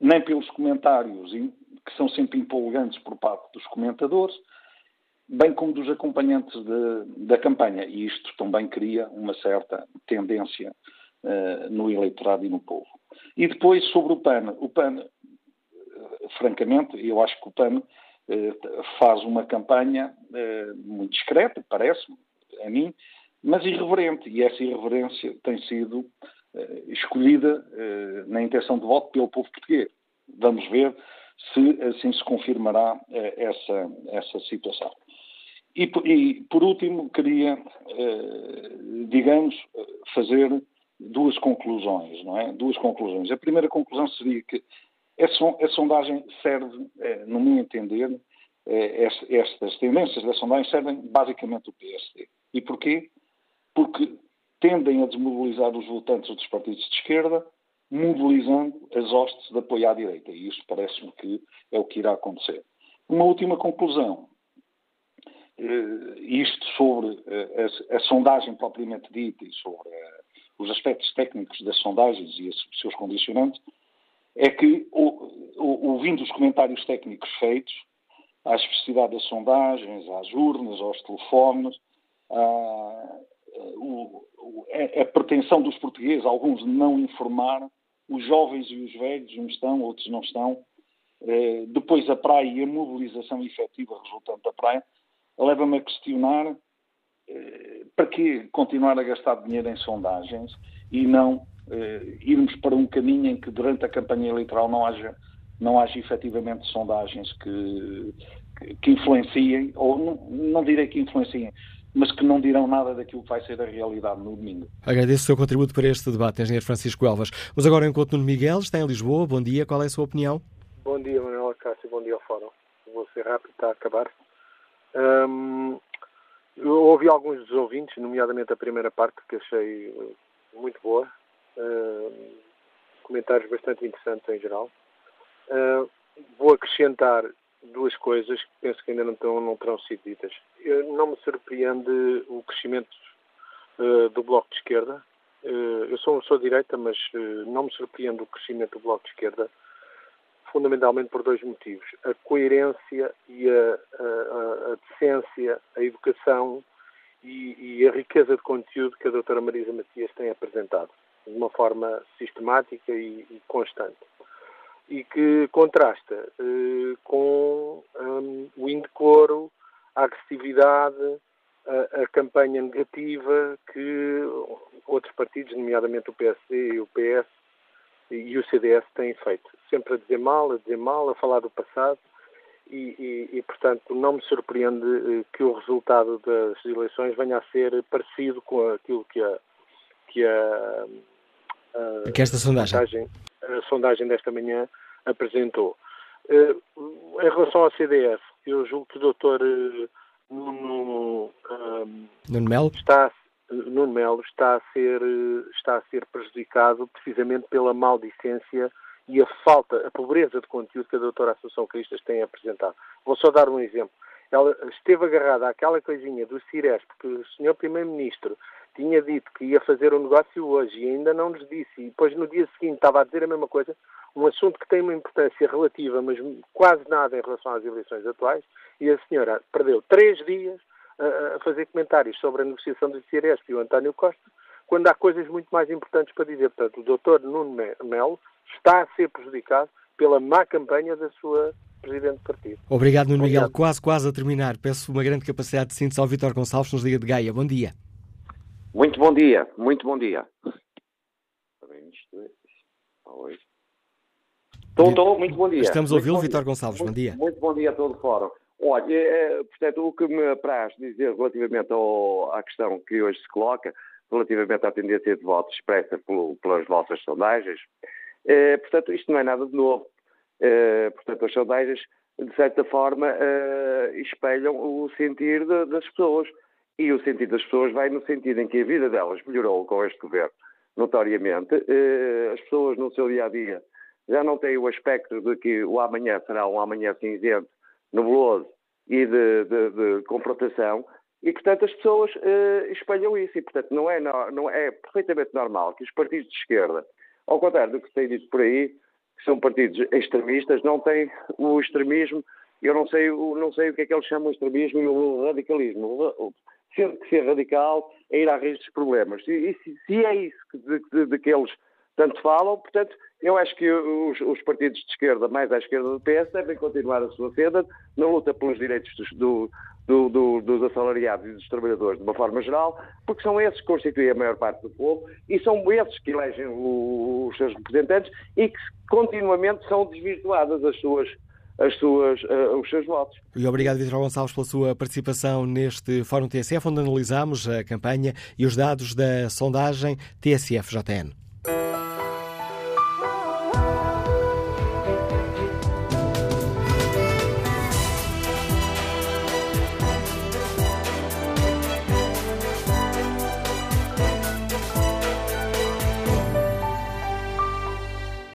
nem pelos comentários, que são sempre empolgantes por parte dos comentadores, bem como dos acompanhantes de, da campanha. E isto também cria uma certa tendência uh, no eleitorado e no povo. E depois sobre o PAN. O PAN, eh, francamente, eu acho que o PAN eh, faz uma campanha eh, muito discreta, parece-me, a mim, mas irreverente. E essa irreverência tem sido escolhida na intenção de voto pelo povo português. Vamos ver se assim se confirmará essa, essa situação. E, e por último, queria, digamos, fazer duas conclusões, não é? Duas conclusões. A primeira conclusão seria que a sondagem serve, eh, no meu entender, eh, estas tendências da sondagem servem basicamente o PSD. E porquê? Porque tendem a desmobilizar os votantes dos partidos de esquerda, mobilizando as hostes de apoio à direita. E isso parece-me que é o que irá acontecer. Uma última conclusão. Eh, isto sobre a, a sondagem propriamente dita e sobre a os aspectos técnicos das sondagens e os seus condicionantes, é que, ouvindo os comentários técnicos feitos, à especificidade das sondagens, às urnas, aos telefones, à, a, a, pretensão dos portugueses, alguns não informar, os jovens e os velhos, uns estão, outros não estão, eh, depois a praia e a mobilização efetiva resultante da praia, leva-me a questionar eh, para que continuar a gastar dinheiro em sondagens e não eh, irmos para um caminho em que durante a campanha eleitoral não haja, não haja efetivamente sondagens que, que, que influenciem, ou não, não direi que influenciem, mas que não dirão nada daquilo que vai ser a realidade no domingo. Agradeço o seu contributo para este debate, engenheiro Francisco Elvas. Mas agora encontro no Miguel, está em Lisboa. Bom dia, qual é a sua opinião? Bom dia, Manuel Cássio, bom dia ao Fórum. Vou ser rápido, está a acabar. Um, eu ouvi alguns dos ouvintes, nomeadamente a primeira parte, que achei eh, muito boa. Uh, comentários bastante interessantes em geral. Uh, vou acrescentar duas coisas que penso que ainda não, não terão sido ditas. Eu, não me surpreende o crescimento uh, do Bloco de Esquerda. eu sou de direita, mas não me surpreende o crescimento do Bloco de Esquerda fundamentalmente por dois motivos. A coerência e a, a, a decência, a educação e, e, a riqueza de conteúdo que a doutora Marisa Matias tem apresentado, de uma forma sistemática e, e constante. E que contrasta eh, com um, o indecoro, a agressividade, a, a, campanha negativa que outros partidos, nomeadamente o PSD e o PS, e o CDS têm feito. Sempre a dizer mal, a dizer mal, a falar do passado e, e, e portanto, não me surpreende eh, que o resultado das eleições venha a ser parecido com aquilo que a, que a, a, que esta sondagem. sondagem. a sondagem desta manhã apresentou. Uh, em relação ao CDS, eu julgo que o doutor uh, Nuno, um, Nuno Melo está Nuno Melo está a ser, está a ser prejudicado precisamente pela maldicência e a falta, a pobreza de conteúdo que a doutora Assunção Cristas tem apresentado. Vou só dar um exemplo. Ela esteve agarrada àquela coisinha do Cires, porque o senhor Primeiro-Ministro tinha dito que ia fazer o um negócio hoje e ainda não nos disse, e depois no dia seguinte estava a dizer a mesma coisa, um assunto que tem uma importância relativa, mas quase nada em relação às eleições atuais, e a senhora perdeu três dias a, fazer comentários sobre a negociação do Ciresp e o António Costa, quando há coisas muito mais importantes para dizer. Portanto, o doutor Nuno Melo está a ser prejudicado pela má campanha da sua Presidente do Partido. Obrigado, Nuno Miguel. Quase, quase a terminar. Peço uma grande capacidade de síntese ao Vítor Gonçalves, nos Liga de Gaia. Bom dia. Muito bom dia, muito bom dia. Estou, estou, muito bom dia. Estamos a ouvi-lo, Vitor Gonçalves, muito, bom dia. Muito bom dia a todo o fórum. Olha, é, portanto, o que me apraz dizer relativamente ao, à questão que hoje se coloca, relativamente à tendência de votos expressa pelo, pelas vossas sondagens, é, portanto, isto não é nada de novo. É, portanto, as sondagens, de certa forma, é, espelham o sentir de, das pessoas. E o sentir das pessoas vai no sentido em que a vida delas melhorou com este governo, notoriamente. É, as pessoas, no seu dia a dia, já não têm o aspecto de que o amanhã será um amanhã cinzento, nebuloso e de, de, de confrontação, e, portanto, as pessoas uh, isso. E, portanto, não é, não é perfeitamente normal que os partidos de esquerda, ao contrário do que se tem dito por aí, que são partidos extremistas, não têm o extremismo, eu não sei, não sei o que é que eles chamam de extremismo e o radicalismo. Sendo que ser radical é ir à raiz dos problemas. E, e se, se, é isso de, de, de que eles tanto falam, portanto, eu acho que os, os, partidos de esquerda, mais à esquerda do PS, devem continuar a sua senda na luta pelos direitos dos, do, do, do, dos assalariados e dos trabalhadores de uma forma geral, porque são esses que constituem a maior parte do povo e são esses que elegem os seus representantes e que continuamente são desvirtuadas as suas as suas, uh, os seus votos. E obrigado, Vitor Gonçalves, pela sua participação neste Fórum TSF, onde analisamos a campanha e os dados da sondagem TSF-JN.